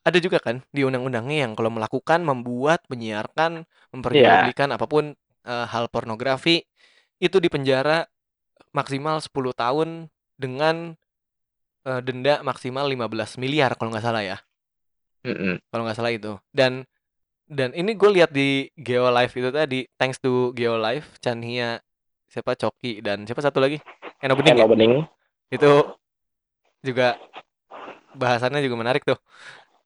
ada juga kan di undang-undangnya yang kalau melakukan, membuat, menyiarkan, memperjualbelikan apa pun eh, hal pornografi itu dipenjara maksimal 10 tahun dengan eh, denda maksimal 15 miliar kalau nggak salah ya. Mm-mm. Kalau nggak salah itu. Dan dan ini gue lihat di Geolife itu tadi, thanks to Geolife, Chanhia, siapa Coki dan siapa satu lagi? Eno Bening ya? Eno Bening. Itu juga bahasannya juga menarik tuh.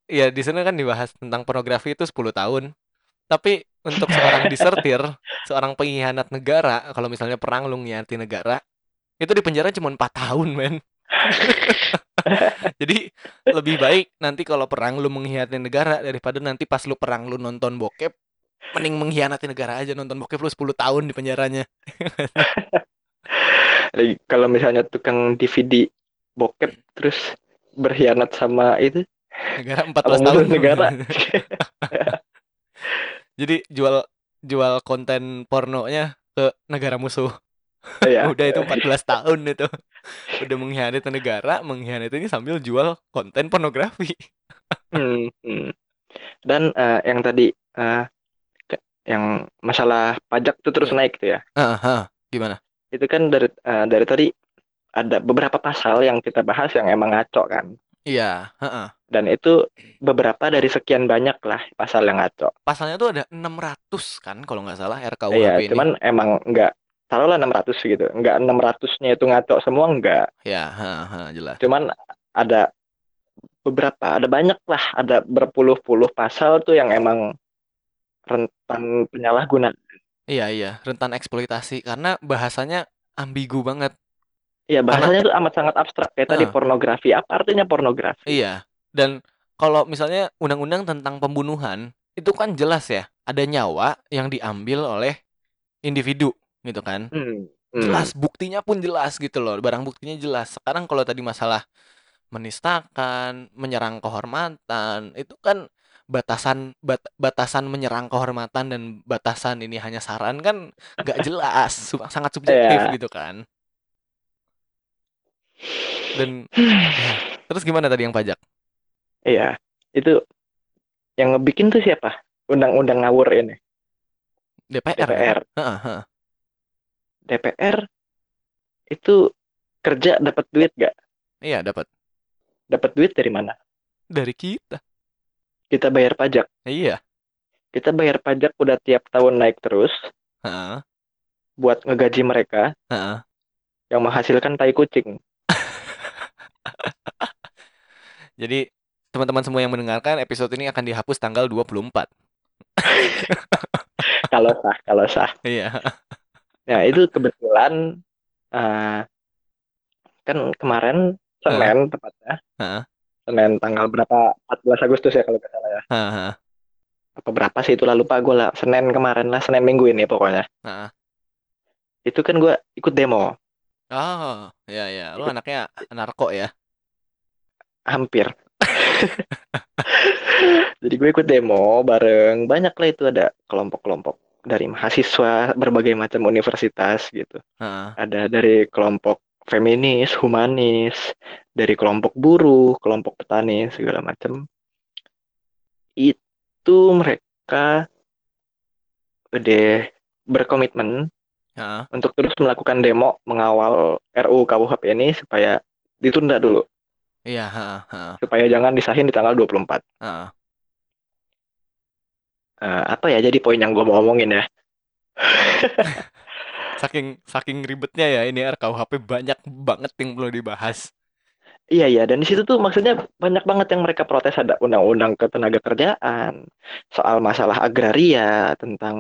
Iya, di sana kan dibahas tentang pornografi itu 10 tahun. Tapi untuk seorang disertir, seorang pengkhianat negara, kalau misalnya perang lu ngianati negara, itu di penjara cuma 4 tahun, men. Jadi lebih baik nanti kalau perang lu mengkhianati negara daripada nanti pas lu perang lu nonton bokep, mending mengkhianati negara aja nonton bokep lu 10 tahun di penjaranya. Kalau misalnya tukang DVD bokep terus berkhianat sama itu Negara 14 sama tahun. negara. Jadi jual jual konten pornonya ke negara musuh. ya, Udah itu 14 tahun itu. Udah mengkhianati negara, mengkhianati ini sambil jual konten pornografi. Hmm, hmm. Dan eh, yang tadi ke- yang masalah pajak tuh terus naik tuh ya. Aha, gimana? Itu kan dari eh, dari tadi ada beberapa pasal yang kita bahas yang emang ngaco kan. Iya, heeh. Dan itu beberapa dari sekian banyak lah pasal yang ngaco. Pasalnya tuh ada 600 kan kalau nggak salah Iya, RKUHP ini. cuman emang nggak taruhlah 600 gitu. Nggak 600-nya itu ngaco semua nggak. Ya, heeh, jelas. Cuman ada beberapa, ada banyak lah, ada berpuluh-puluh pasal tuh yang emang rentan penyalahgunaan. Iya, iya, rentan eksploitasi karena bahasanya ambigu banget. Iya, bahasanya tuh amat sangat abstrak. Kayak tadi Ah. pornografi. Apa artinya pornografi? Iya. Dan kalau misalnya undang-undang tentang pembunuhan itu kan jelas ya, ada nyawa yang diambil oleh individu gitu kan. Hmm, hmm. Jelas buktinya pun jelas gitu loh, barang buktinya jelas. Sekarang kalau tadi masalah menistakan, menyerang kehormatan, itu kan batasan bat- batasan menyerang kehormatan dan batasan ini hanya saran kan nggak jelas, sangat subjektif Iya. gitu kan. Dan ya, terus gimana tadi yang pajak? Iya, itu yang ngebikin tuh siapa? Undang-undang ngawur ini. DPR. DPR. Heeh, heeh. DPR itu kerja dapat duit gak? Iya, dapat Dapat duit dari mana? dari kita. Kita bayar pajak. Iya. Kita bayar pajak udah tiap tahun naik terus Heeh, buat ngegaji mereka heeh. yang menghasilkan tai kucing. Jadi teman-teman semua yang mendengarkan episode ini akan dihapus tanggal 24. Kalau sah, kalau sah. Iya. Nah, itu kebetulan eh, kan kemarin Senin tepatnya. Heeh. Senin tanggal berapa? 14 Agustus ya kalau nggak salah ya. Heeh, Apa berapa sih itulah lupa gue lah. Senin kemarin lah, Senin minggu ini pokoknya. heeh. Itu kan gue ikut demo. Oh, ya ya. Lu anaknya narko ya? Hampir. Jadi gue ikut demo bareng banyak lah itu ada kelompok-kelompok dari mahasiswa berbagai macam universitas gitu. Heeh. Ada dari kelompok feminis, humanis, dari kelompok buruh, kelompok petani segala macam. Itu mereka udah berkomitmen Heeh. untuk terus melakukan demo mengawal RUU KUHP ini supaya ditunda dulu, Iya, supaya jangan disahin di tanggal 24. heeh. Eh, apa ya jadi poin yang gue mau ngomongin ya? Saking saking ribetnya ya ini RKUHP banyak banget yang perlu dibahas. Iya iya dan di situ tuh maksudnya banyak banget yang mereka protes ada undang-undang ketenaga kerjaan, soal masalah agraria, tentang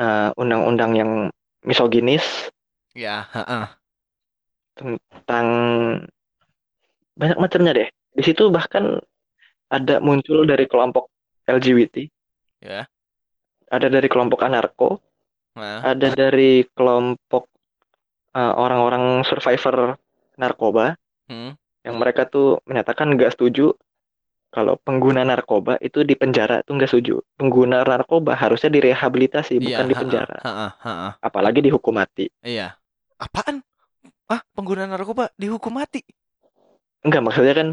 eh, undang-undang yang misoginis, Ya, heeh. tentang banyak macamnya deh. Di situ bahkan ada muncul dari kelompok LGBT, Ya. ada dari kelompok anarko, Nah, ada dari kelompok eh, orang-orang survivor narkoba hmm. yang mereka tuh menyatakan nggak setuju kalau pengguna narkoba itu di penjara tuh nggak setuju. Pengguna narkoba harusnya direhabilitasi Iya, bukan di penjara, apalagi dihukum mati. Iya. Apaan? Ah, pengguna narkoba dihukum mati. Enggak maksudnya kan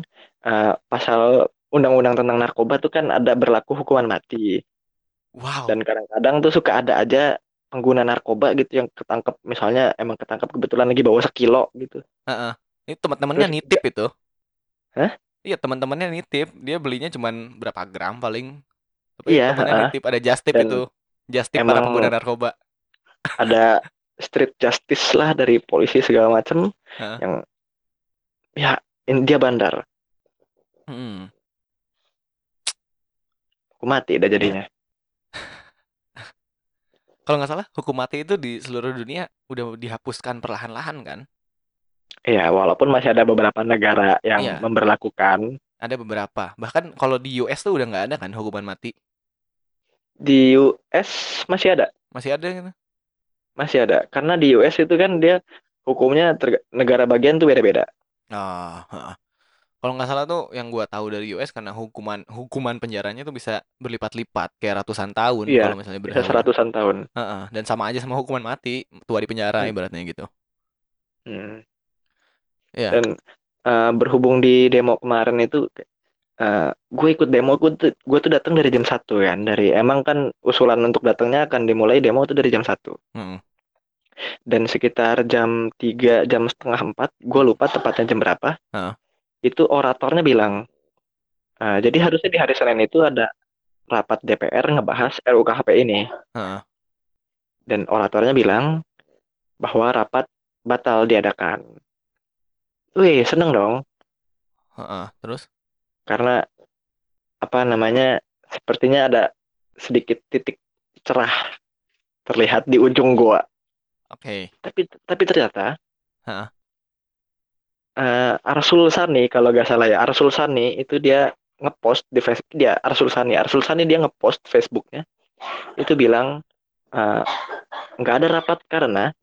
eh, pasal undang-undang tentang narkoba tuh kan ada berlaku hukuman mati Wow. dan kadang-kadang tuh suka ada aja pengguna narkoba gitu yang ketangkep misalnya emang ketangkep kebetulan lagi bawa sekilo gitu. Heeh. Ini teman-temannya nitip itu. Hah? Iya, teman-temannya nitip. Dia belinya cuman berapa gram paling. Tapi Iya, temannya heeh. nitip ada just tip itu. Just tip para pengguna narkoba. ada street justice lah dari polisi segala macem Heeh. yang ya in- dia bandar Hmm. hukum mati udah jadinya Kalau nggak salah, hukum mati itu di seluruh dunia udah dihapuskan perlahan-lahan kan? Ya walaupun masih ada beberapa negara yang Iya. memberlakukan Ada beberapa. Bahkan kalau di US tuh udah nggak ada kan hukuman mati. di US masih ada Masih ada gitu. masih ada karena di US itu kan dia hukumnya negara bagian tuh beda-beda Ah, heeh. Kalau nggak salah tuh yang gua tahu dari US karena hukuman hukuman penjaranya tuh bisa berlipat-lipat kayak ratusan tahun Iya, kalau misalnya bisa berhalang. seratusan tahun Heeh, dan sama aja sama hukuman mati, tua di penjara Hmm. ibaratnya gitu. Hmm. Iya. dan eh, berhubung di demo kemarin itu eh, gue ikut demo gue tuh gue tuh datang dari jam satu kan dari emang kan usulan untuk datangnya akan dimulai demo tuh dari jam satu Heeh. dan sekitar jam 3 jam setengah empat gue lupa tepatnya jam berapa Heeh. itu oratornya bilang eh, jadi harusnya di hari Senin itu ada rapat DPR ngebahas RUU KHP ini Heeh. dan oratornya bilang bahwa rapat batal diadakan. Wih, seneng dong Heeh. Terus? karena apa namanya sepertinya ada sedikit titik cerah terlihat di ujung gua. Oke. Tapi tapi ternyata Heeh. eh, Arsul Sani kalau gak salah ya Arsul Sani itu dia ngepost di Facebook dia Arsul Sani Arsul Sani dia ngepost Facebooknya itu bilang eh, nggak ada rapat karena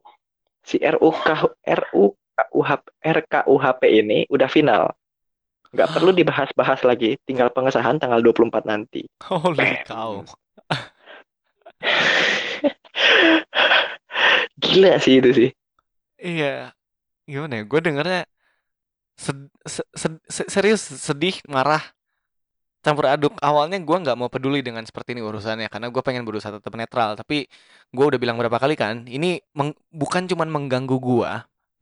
si RUK RU KUHP RKUHP ini udah final nggak perlu dibahas-bahas lagi tinggal pengesahan tanggal 24 nanti Holy cow. gila sih itu sih Iya. Gimana ya? Gue dengernya sed- se- se- se- serius sedih, marah, campur aduk. Awalnya gue nggak mau peduli dengan seperti ini urusannya karena gue pengen berusaha tetap netral. Tapi gue udah bilang berapa kali kan, ini meng- bukan cuman mengganggu gue,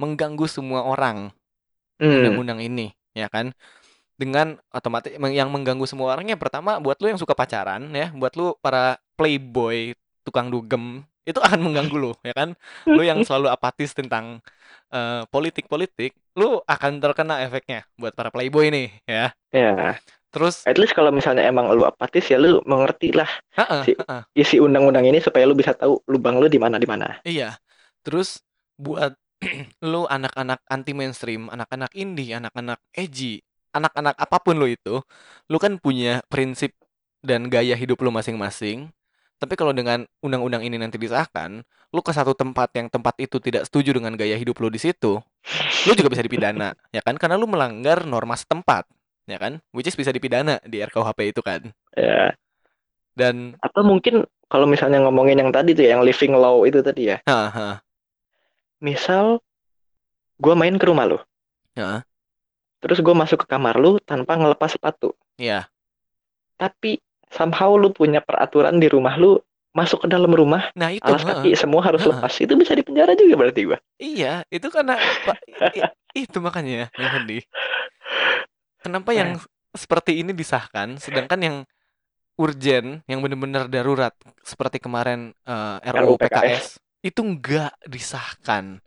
mengganggu semua orang hmm, undang-undang ini, ya kan? Dengan otomatis yang mengganggu semua orangnya pertama buat lu yang suka pacaran ya, buat lu para playboy, tukang dugem itu akan mengganggu lu, ya kan? Lu yang selalu apatis tentang eh, politik-politik, lu akan terkena efeknya buat para playboy nih, ya. ya Terus, at least kalau misalnya emang lu apatis ya lu mengerti lah heeh, si- heeh, isi undang-undang ini supaya lu bisa tahu lubang lu di mana di mana iya. Terus buat lu anak-anak anti mainstream, anak-anak indie, anak-anak edgy, anak-anak apa pun lu itu, lu kan punya prinsip dan gaya hidup lu masing-masing. Tapi kalau dengan undang-undang ini nanti disahkan, lu ke satu tempat yang tempat itu tidak setuju dengan gaya hidup lu di situ, lu juga bisa dipidana, ya kan? Karena lu melanggar norma setempat, ya kan? Which is bisa dipidana di RKUHP itu kan. ya Dan atau mungkin kalau misalnya ngomongin yang tadi tuh ya, yang living law itu tadi ya haha, misal gua main ke rumah lu Heeh. terus gua masuk ke kamar lu tanpa ngelepas sepatu iya. tapi somehow lu punya peraturan di rumah lu masuk ke dalam rumah Nah, itu alas kaki semua harus Heeh. lepas itu bisa dipenjara juga berarti gua Iya, itu karena itu makanya yang sedih. Kenapa yang seperti ini disahkan, sedangkan yang urgen yang benar-benar darurat seperti kemarin eh, RUU RUU PKS itu nggak disahkan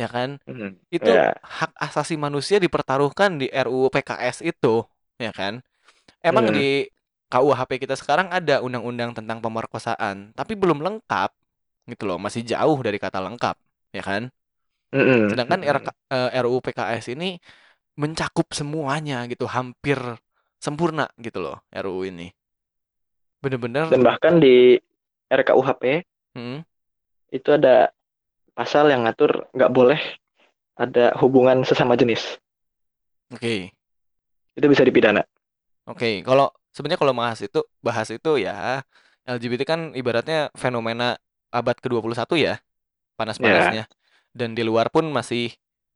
ya kan Hmm, itu ya. hak asasi manusia dipertaruhkan di RUU PKS itu ya kan emang Hmm. di KUHP kita sekarang ada undang-undang tentang pemerkosaan tapi belum lengkap gitu loh masih jauh dari kata lengkap ya kan Mm-mm. sedangkan Mm-mm. RK, eh, RUU PKS ini mencakup semuanya gitu hampir sempurna gitu loh RUU ini bener-bener Dan bahkan di RKUHP Hmm, itu ada pasal yang ngatur nggak boleh ada hubungan sesama jenis. oke Itu bisa dipidana. Oke, kalau sebenarnya kalau bahas itu bahas itu ya LGBT kan ibaratnya fenomena abad ke-21 ya, panas-panasnya. Dan di luar pun masih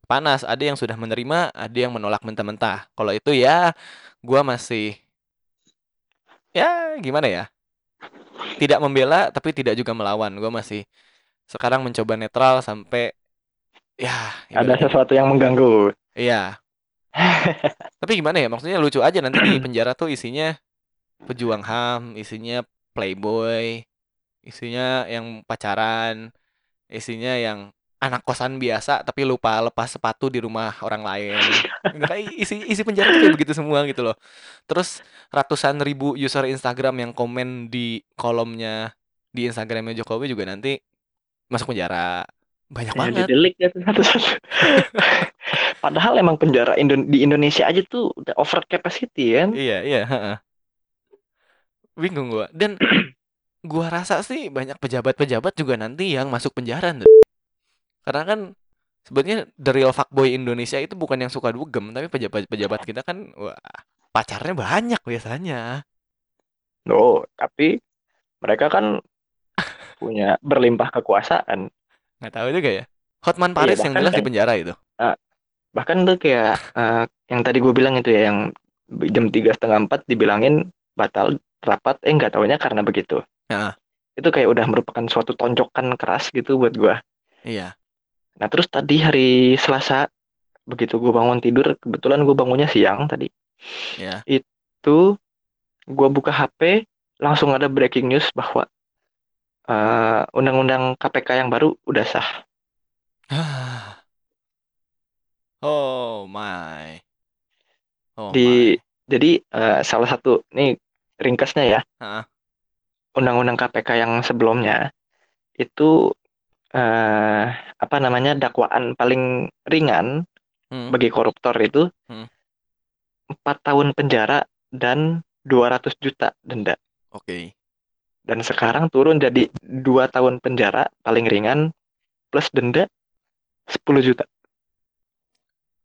panas, ada yang sudah menerima, ada yang menolak mentah-mentah. Kalau itu ya gua masih ya gimana ya? Tidak membela tapi tidak juga melawan. Gua masih sekarang mencoba netral sampai ya Ada sesuatu yang mengganggu. Iya. Tapi gimana ya? Maksudnya lucu aja nanti di penjara tuh isinya pejuang HAM, isinya playboy, isinya yang pacaran, isinya yang anak kosan biasa tapi lupa lepas sepatu di rumah orang lain. Isi isi penjara tuh kayak begitu semua gitu loh. Terus ratusan ribu user Instagram yang komen di kolomnya di Instagramnya Jokowi juga nanti masuk penjara. Banyak Ya, banget. didelik ya satu-satu. Padahal emang penjara Indo- di Indonesia aja tuh udah over capacity kan. Iya, iya, heeh. Bingung gua. Dan gua rasa sih banyak pejabat-pejabat juga nanti yang masuk penjara. Ndut. Karena kan sebenarnya the real fuckboy Indonesia itu bukan yang suka dugem, tapi pejabat-pejabat kita kan wah, pacarnya banyak biasanya. No, tapi mereka kan punya berlimpah kekuasaan. Nggak tahu juga ya. Hotman Iya, Paris yang bahkan jelas di kan- penjara itu. Bahkan tuh kayak eh, yang tadi gue bilang itu ya yang jam tiga setengah empat dibilangin batal rapat, eh nggak taunya karena begitu. Heeh. Itu kayak udah merupakan suatu tonjokan keras gitu buat gue. Iya. Nah terus tadi hari Selasa begitu gue bangun tidur, kebetulan gue bangunnya siang tadi. Ya. Itu gue buka HP langsung ada breaking news bahwa eh, undang-undang KPK yang baru udah sah. Oh my. Oh Di- my. Jadi eh, salah satu nih ringkasnya ya, Heeh. undang-undang KPK yang sebelumnya itu eh, apa namanya dakwaan paling ringan Hmm. bagi koruptor itu Hmm. empat tahun penjara dan 200 juta denda. Oke. Dan sekarang turun jadi dua tahun penjara paling ringan plus denda 10 juta.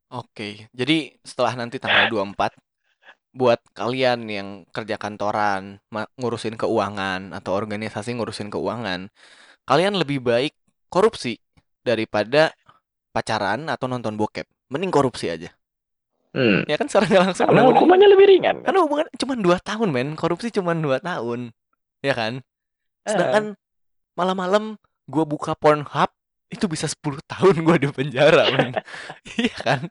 Oke, jadi setelah nanti tanggal 24 buat kalian yang kerja kantoran, ngurusin keuangan atau organisasi ngurusin keuangan, kalian lebih baik korupsi daripada pacaran atau nonton bokep. Mending korupsi aja. Hmm. Ya kan secara nggak langsung Karena hukumannya lebih ringan. Karena hubungan cuma 2 tahun, men. Korupsi cuma 2 tahun. Ya kan? Sedangkan malam-malam gua buka Pornhub itu bisa 10 tahun gua di penjara, men. Iya kan?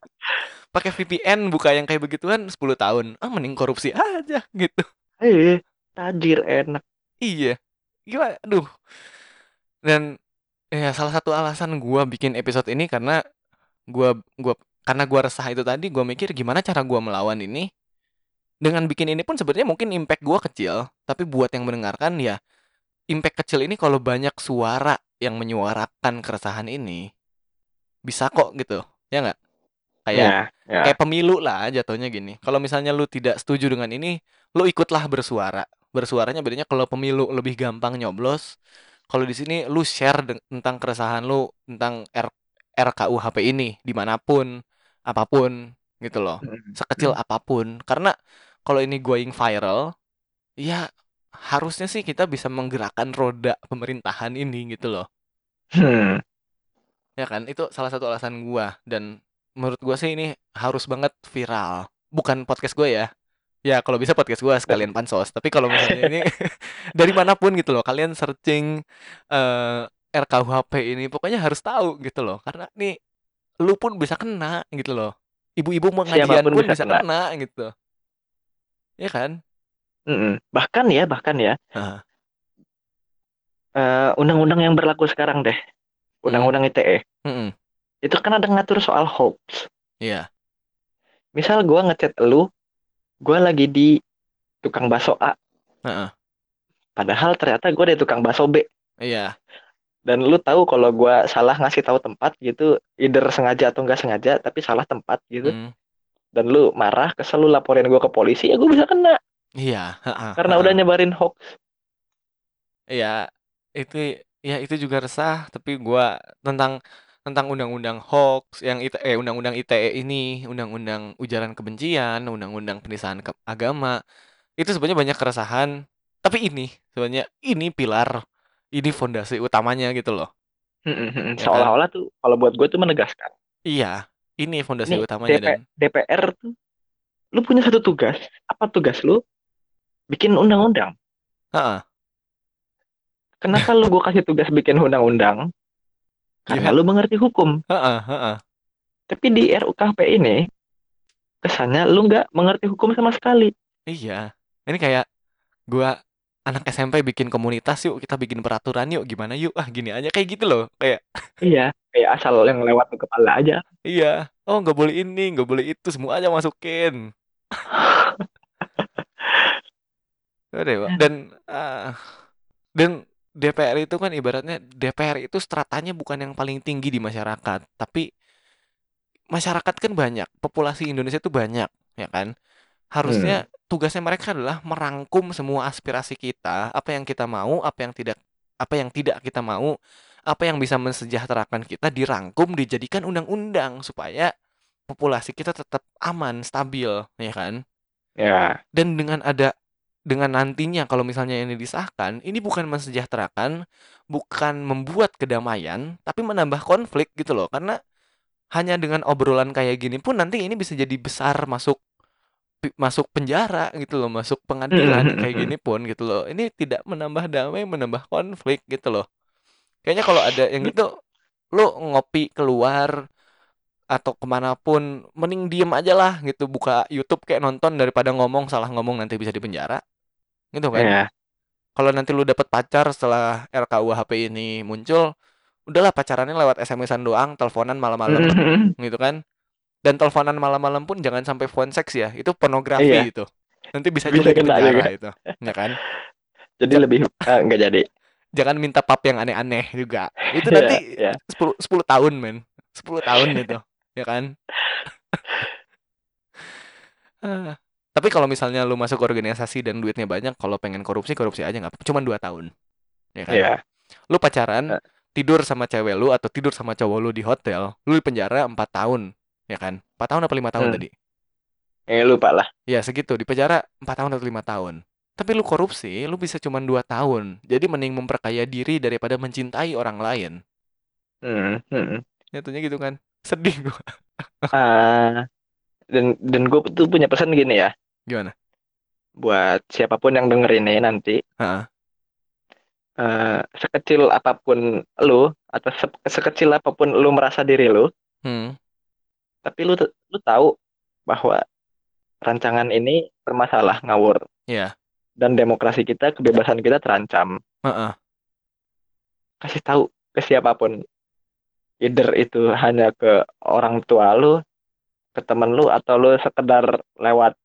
Pakai VPN buka yang kayak begituan 10 tahun. Ah, mending korupsi aja gitu. Eh, tajir enak. Iya. Gimana? Aduh. Dan ya salah satu alasan gua bikin episode ini karena gua gua karena gua resah itu tadi gua mikir gimana cara gua melawan ini. Dengan bikin ini pun sebenarnya mungkin impact gua kecil, tapi buat yang mendengarkan ya impact kecil ini kalau banyak suara yang menyuarakan keresahan ini bisa kok gitu. Ya nggak? Kayak Ya, ya. kayak pemilu lah jatuhnya gini. Kalau misalnya lu tidak setuju dengan ini, lu ikutlah bersuara. Bersuaranya bedanya kalau pemilu lebih gampang nyoblos. Kalau di sini lu share de- tentang keresahan lu tentang R RKUHP ini di mana pun, apa pun gitu loh. Sekecil apa pun. Karena kalau ini going viral, ya harusnya sih kita bisa menggerakkan roda pemerintahan ini gitu loh. Hmm. Ya kan? Itu salah satu alasan gua dan menurut gua sih ini harus banget viral. Bukan podcast gue ya. Ya kalau bisa podcast gua sekalian pansos. Tapi kalau misalnya ini dari mana pun gitu loh, kalian searching eh RKUHP ini pokoknya harus tahu gitu loh. Karena nih lu pun bisa kena gitu loh. Ibu-ibu pengajian Siapa pun pun bisa bisa kena. kena gitu. Ya kan? Mm-mm. Bahkan ya, bahkan ya, Heeh. eh, undang-undang yang berlaku sekarang deh, undang-undang ITE, Mm-mm. itu kan ada ngatur soal hoax. Iya. Misal gua ngechat lu, gua lagi di tukang bakso A, Heeh. padahal ternyata gua di tukang bakso B. Iya. Dan lu tahu kalau gua salah ngasih tahu tempat gitu, either sengaja atau nggak sengaja, tapi salah tempat gitu. Mm. Dan lu marah, kesel lu laporin gua ke polisi, ya gua bisa kena Iya. Karena udah nyebarin hoax. Iya, itu ya itu juga resah, tapi gua tentang tentang undang-undang hoax yang IT, eh undang-undang ITE ini, undang-undang ujaran kebencian, undang-undang penistaan ke- agama, itu sebenarnya banyak keresahan. Tapi ini sebenarnya ini pilar, ini fondasi utamanya gitu loh. Ya kan? Seolah-olah tuh kalau buat gue tuh menegaskan. Iya, ini fondasi Ini utamanya DP dan DPR tuh, lu punya satu tugas. Apa tugas lu? Bikin undang-undang. Heeh. Kenapa lu gue kasih tugas bikin undang-undang? Karena Iya. lu mengerti hukum. Heeh, heeh. Tapi di RUKP ini kesannya lu nggak mengerti hukum sama sekali. Iya. Ini kayak gua anak SMP bikin komunitas yuk, kita bikin peraturan yuk, gimana yuk? Ah, gini aja kayak gitu loh. Kayak Iya, kayak asal yang lewat ke kepala aja. Iya, oh nggak boleh ini, nggak boleh itu, semua aja masukin. Pak. Dan ah, dan DPR itu kan ibaratnya DPR itu stratanya bukan yang paling tinggi di masyarakat, tapi masyarakat kan banyak, populasi Indonesia itu banyak, ya kan? Harusnya tugasnya mereka adalah merangkum semua aspirasi kita, apa yang kita mau, apa yang tidak, apa yang tidak kita mau, apa yang bisa mensejahterakan kita dirangkum, dijadikan undang-undang supaya populasi kita tetap aman, stabil, ya kan? Ya, Dan dengan ada dengan nantinya kalau misalnya ini disahkan, ini bukan mensejahterakan, bukan membuat kedamaian, tapi menambah konflik gitu loh. Karena hanya dengan obrolan kayak gini pun nanti ini bisa jadi besar masuk masuk penjara gitu loh, masuk pengadilan kayak gini pun gitu loh. Ini tidak menambah damai, menambah konflik gitu loh. Kayaknya kalau ada yang gitu, lo ngopi keluar atau ke mana pun, mending diem aja lah gitu, buka YouTube kayak nonton daripada ngomong salah ngomong nanti bisa dipenjara, gitu kan? ya. Kalau nanti lu dapet pacar setelah RKUHP ini muncul, udahlah pacarannya lewat SMS-an doang, teleponan malam-malam gitu kan. Dan teleponan malam-malam pun jangan sampai phone sex ya, itu pornografi Iya. itu. Nanti bisa, Bisa juga di kena juga. itu, ya kan? Jadi lebih eh, nggak jadi. Jangan minta pap yang aneh-aneh juga. Itu Iya, nanti iya. 10 10 tahun, men. 10 tahun itu, ya kan? Ah. Tapi kalau misalnya lu masuk organisasi dan duitnya banyak, kalau pengen korupsi, korupsi aja nggak. Cuman 2 tahun. Ya kan? Iya. Lu pacaran, Eh. tidur sama cewek lu atau tidur sama cowok lu di hotel, lu di penjara 4 tahun, ya kan? 4 tahun apa 5 tahun Hmm. tadi? Eh lupa lah. Ya, segitu. Di penjara 4 tahun atau 5 tahun. Tapi lu korupsi, lu bisa cuman 2 tahun. Jadi mending memperkaya diri daripada mencintai orang lain. Hmm, hmm. Gitu kan. Sedih gua. Ah, dan dan gue tuh punya pesan gini ya, Gimana? buat siapa pun yang denger ini nanti, Heeh. eh, sekecil apa pun lu atau se- sekecil apa pun lu merasa diri lu, Hmm. Tapi lu lu tahu bahwa rancangan ini bermasalah, ngawur, Iya. dan demokrasi kita, kebebasan kita terancam. Heeh. Kasih tahu ke siapa pun, either itu hanya ke orang tua lu, ke temen lu, atau lu sekedar lewat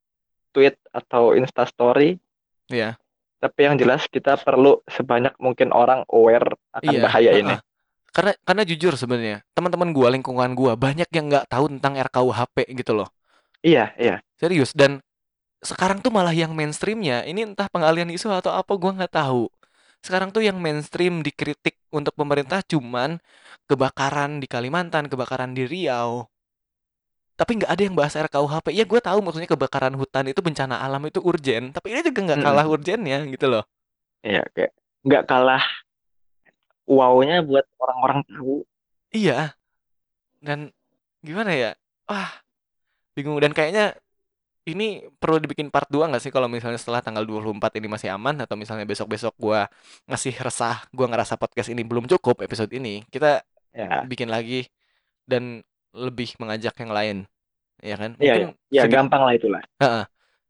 tweet atau instastory. Iya. Tapi yang jelas kita perlu sebanyak mungkin orang aware akan Iya, bahaya ini. heeh. Karena karena jujur sebenarnya, teman-teman gua, lingkungan gua banyak yang nggak tahu tentang RKUHP gitu loh. Iya, iya. Serius dan sekarang tuh malah yang mainstreamnya ini entah pengalian isu atau apa gua nggak tahu. Sekarang tuh yang mainstream dikritik untuk pemerintah cuman kebakaran di Kalimantan, kebakaran di Riau. Tapi nggak ada yang bahas RKUHP. Ya gue tahu maksudnya kebakaran hutan itu bencana alam itu urgen, tapi ini juga nggak Mm-mm. kalah urgennya gitu loh. Iya, kayak nggak kalah wow-nya buat orang-orang tahu. Iya. Dan gimana ya? Wah, bingung dan kayaknya ini perlu dibikin part 2 nggak sih kalau misalnya setelah tanggal 24 ini masih aman atau misalnya besok-besok gua ngasih resah, gua ngerasa podcast ini belum cukup episode ini, kita Ya, bikin lagi dan lebih mengajak yang lain. Ya kan? iya, iya. Mungkin Ya, segi- gampang lah itulah. Heeh.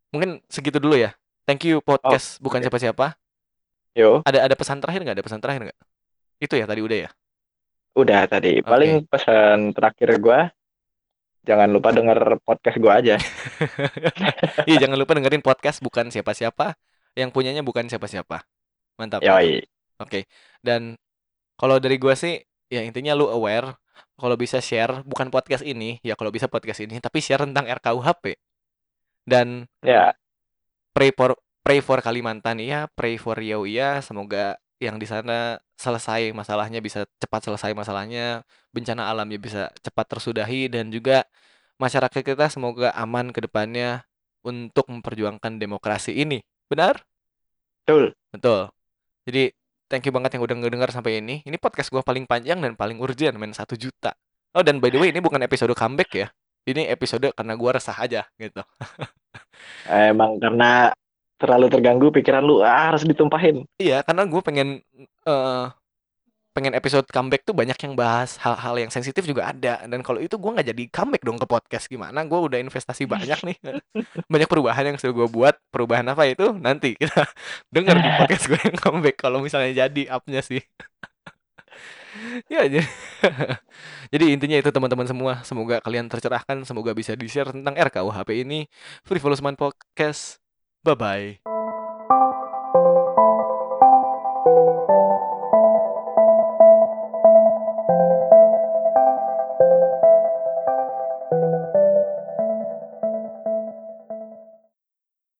Mungkin segitu dulu ya. Thank you podcast bukan oke. siapa-siapa. Yo, Ada ada pesan terakhir nggak? Ada pesan terakhir nggak? Itu ya tadi udah ya. udah tadi. Paling pesan terakhir gua jangan lupa denger podcast gua aja. Iya jangan lupa dengerin podcast bukan siapa-siapa. Yang punyanya bukan siapa-siapa. Mantap. Yoi. Oke. Dan kalau dari gua sih ya intinya lu aware kalau bisa share bukan podcast ini ya kalau bisa podcast ini tapi share tentang RKUHP. Dan Ya, pray for pray for Kalimantan ya, pray for Riau ya, semoga yang di sana selesai masalahnya bisa cepat selesai masalahnya, bencana alamnya bisa cepat tersudahi dan juga masyarakat kita semoga aman ke depannya untuk memperjuangkan demokrasi ini. Benar? betul. Betul. Jadi thank you banget yang udah ngedengar sampai ini. Ini podcast gua paling panjang dan paling urgent, men 1 juta. Oh dan by the way ini bukan episode comeback ya. Ini episode karena gua resah aja gitu. Emang karena terlalu terganggu pikiran lu ah, harus ditumpahin. Iya, karena gue pengen eh pengen episode comeback tuh banyak yang bahas hal-hal yang sensitif juga ada. Dan kalau itu gue nggak jadi comeback dong ke podcast. Gimana? Gue udah investasi banyak nih. Banyak perubahan yang sudah gue buat. Perubahan apa itu? Nanti kita dengar di podcast gue yang comeback kalau misalnya jadi upnya sih. Ya jadi jadi intinya itu teman-teman semua. Semoga kalian tercerahkan. Semoga bisa di share tentang RKUHP ini. Free Podcast bye bye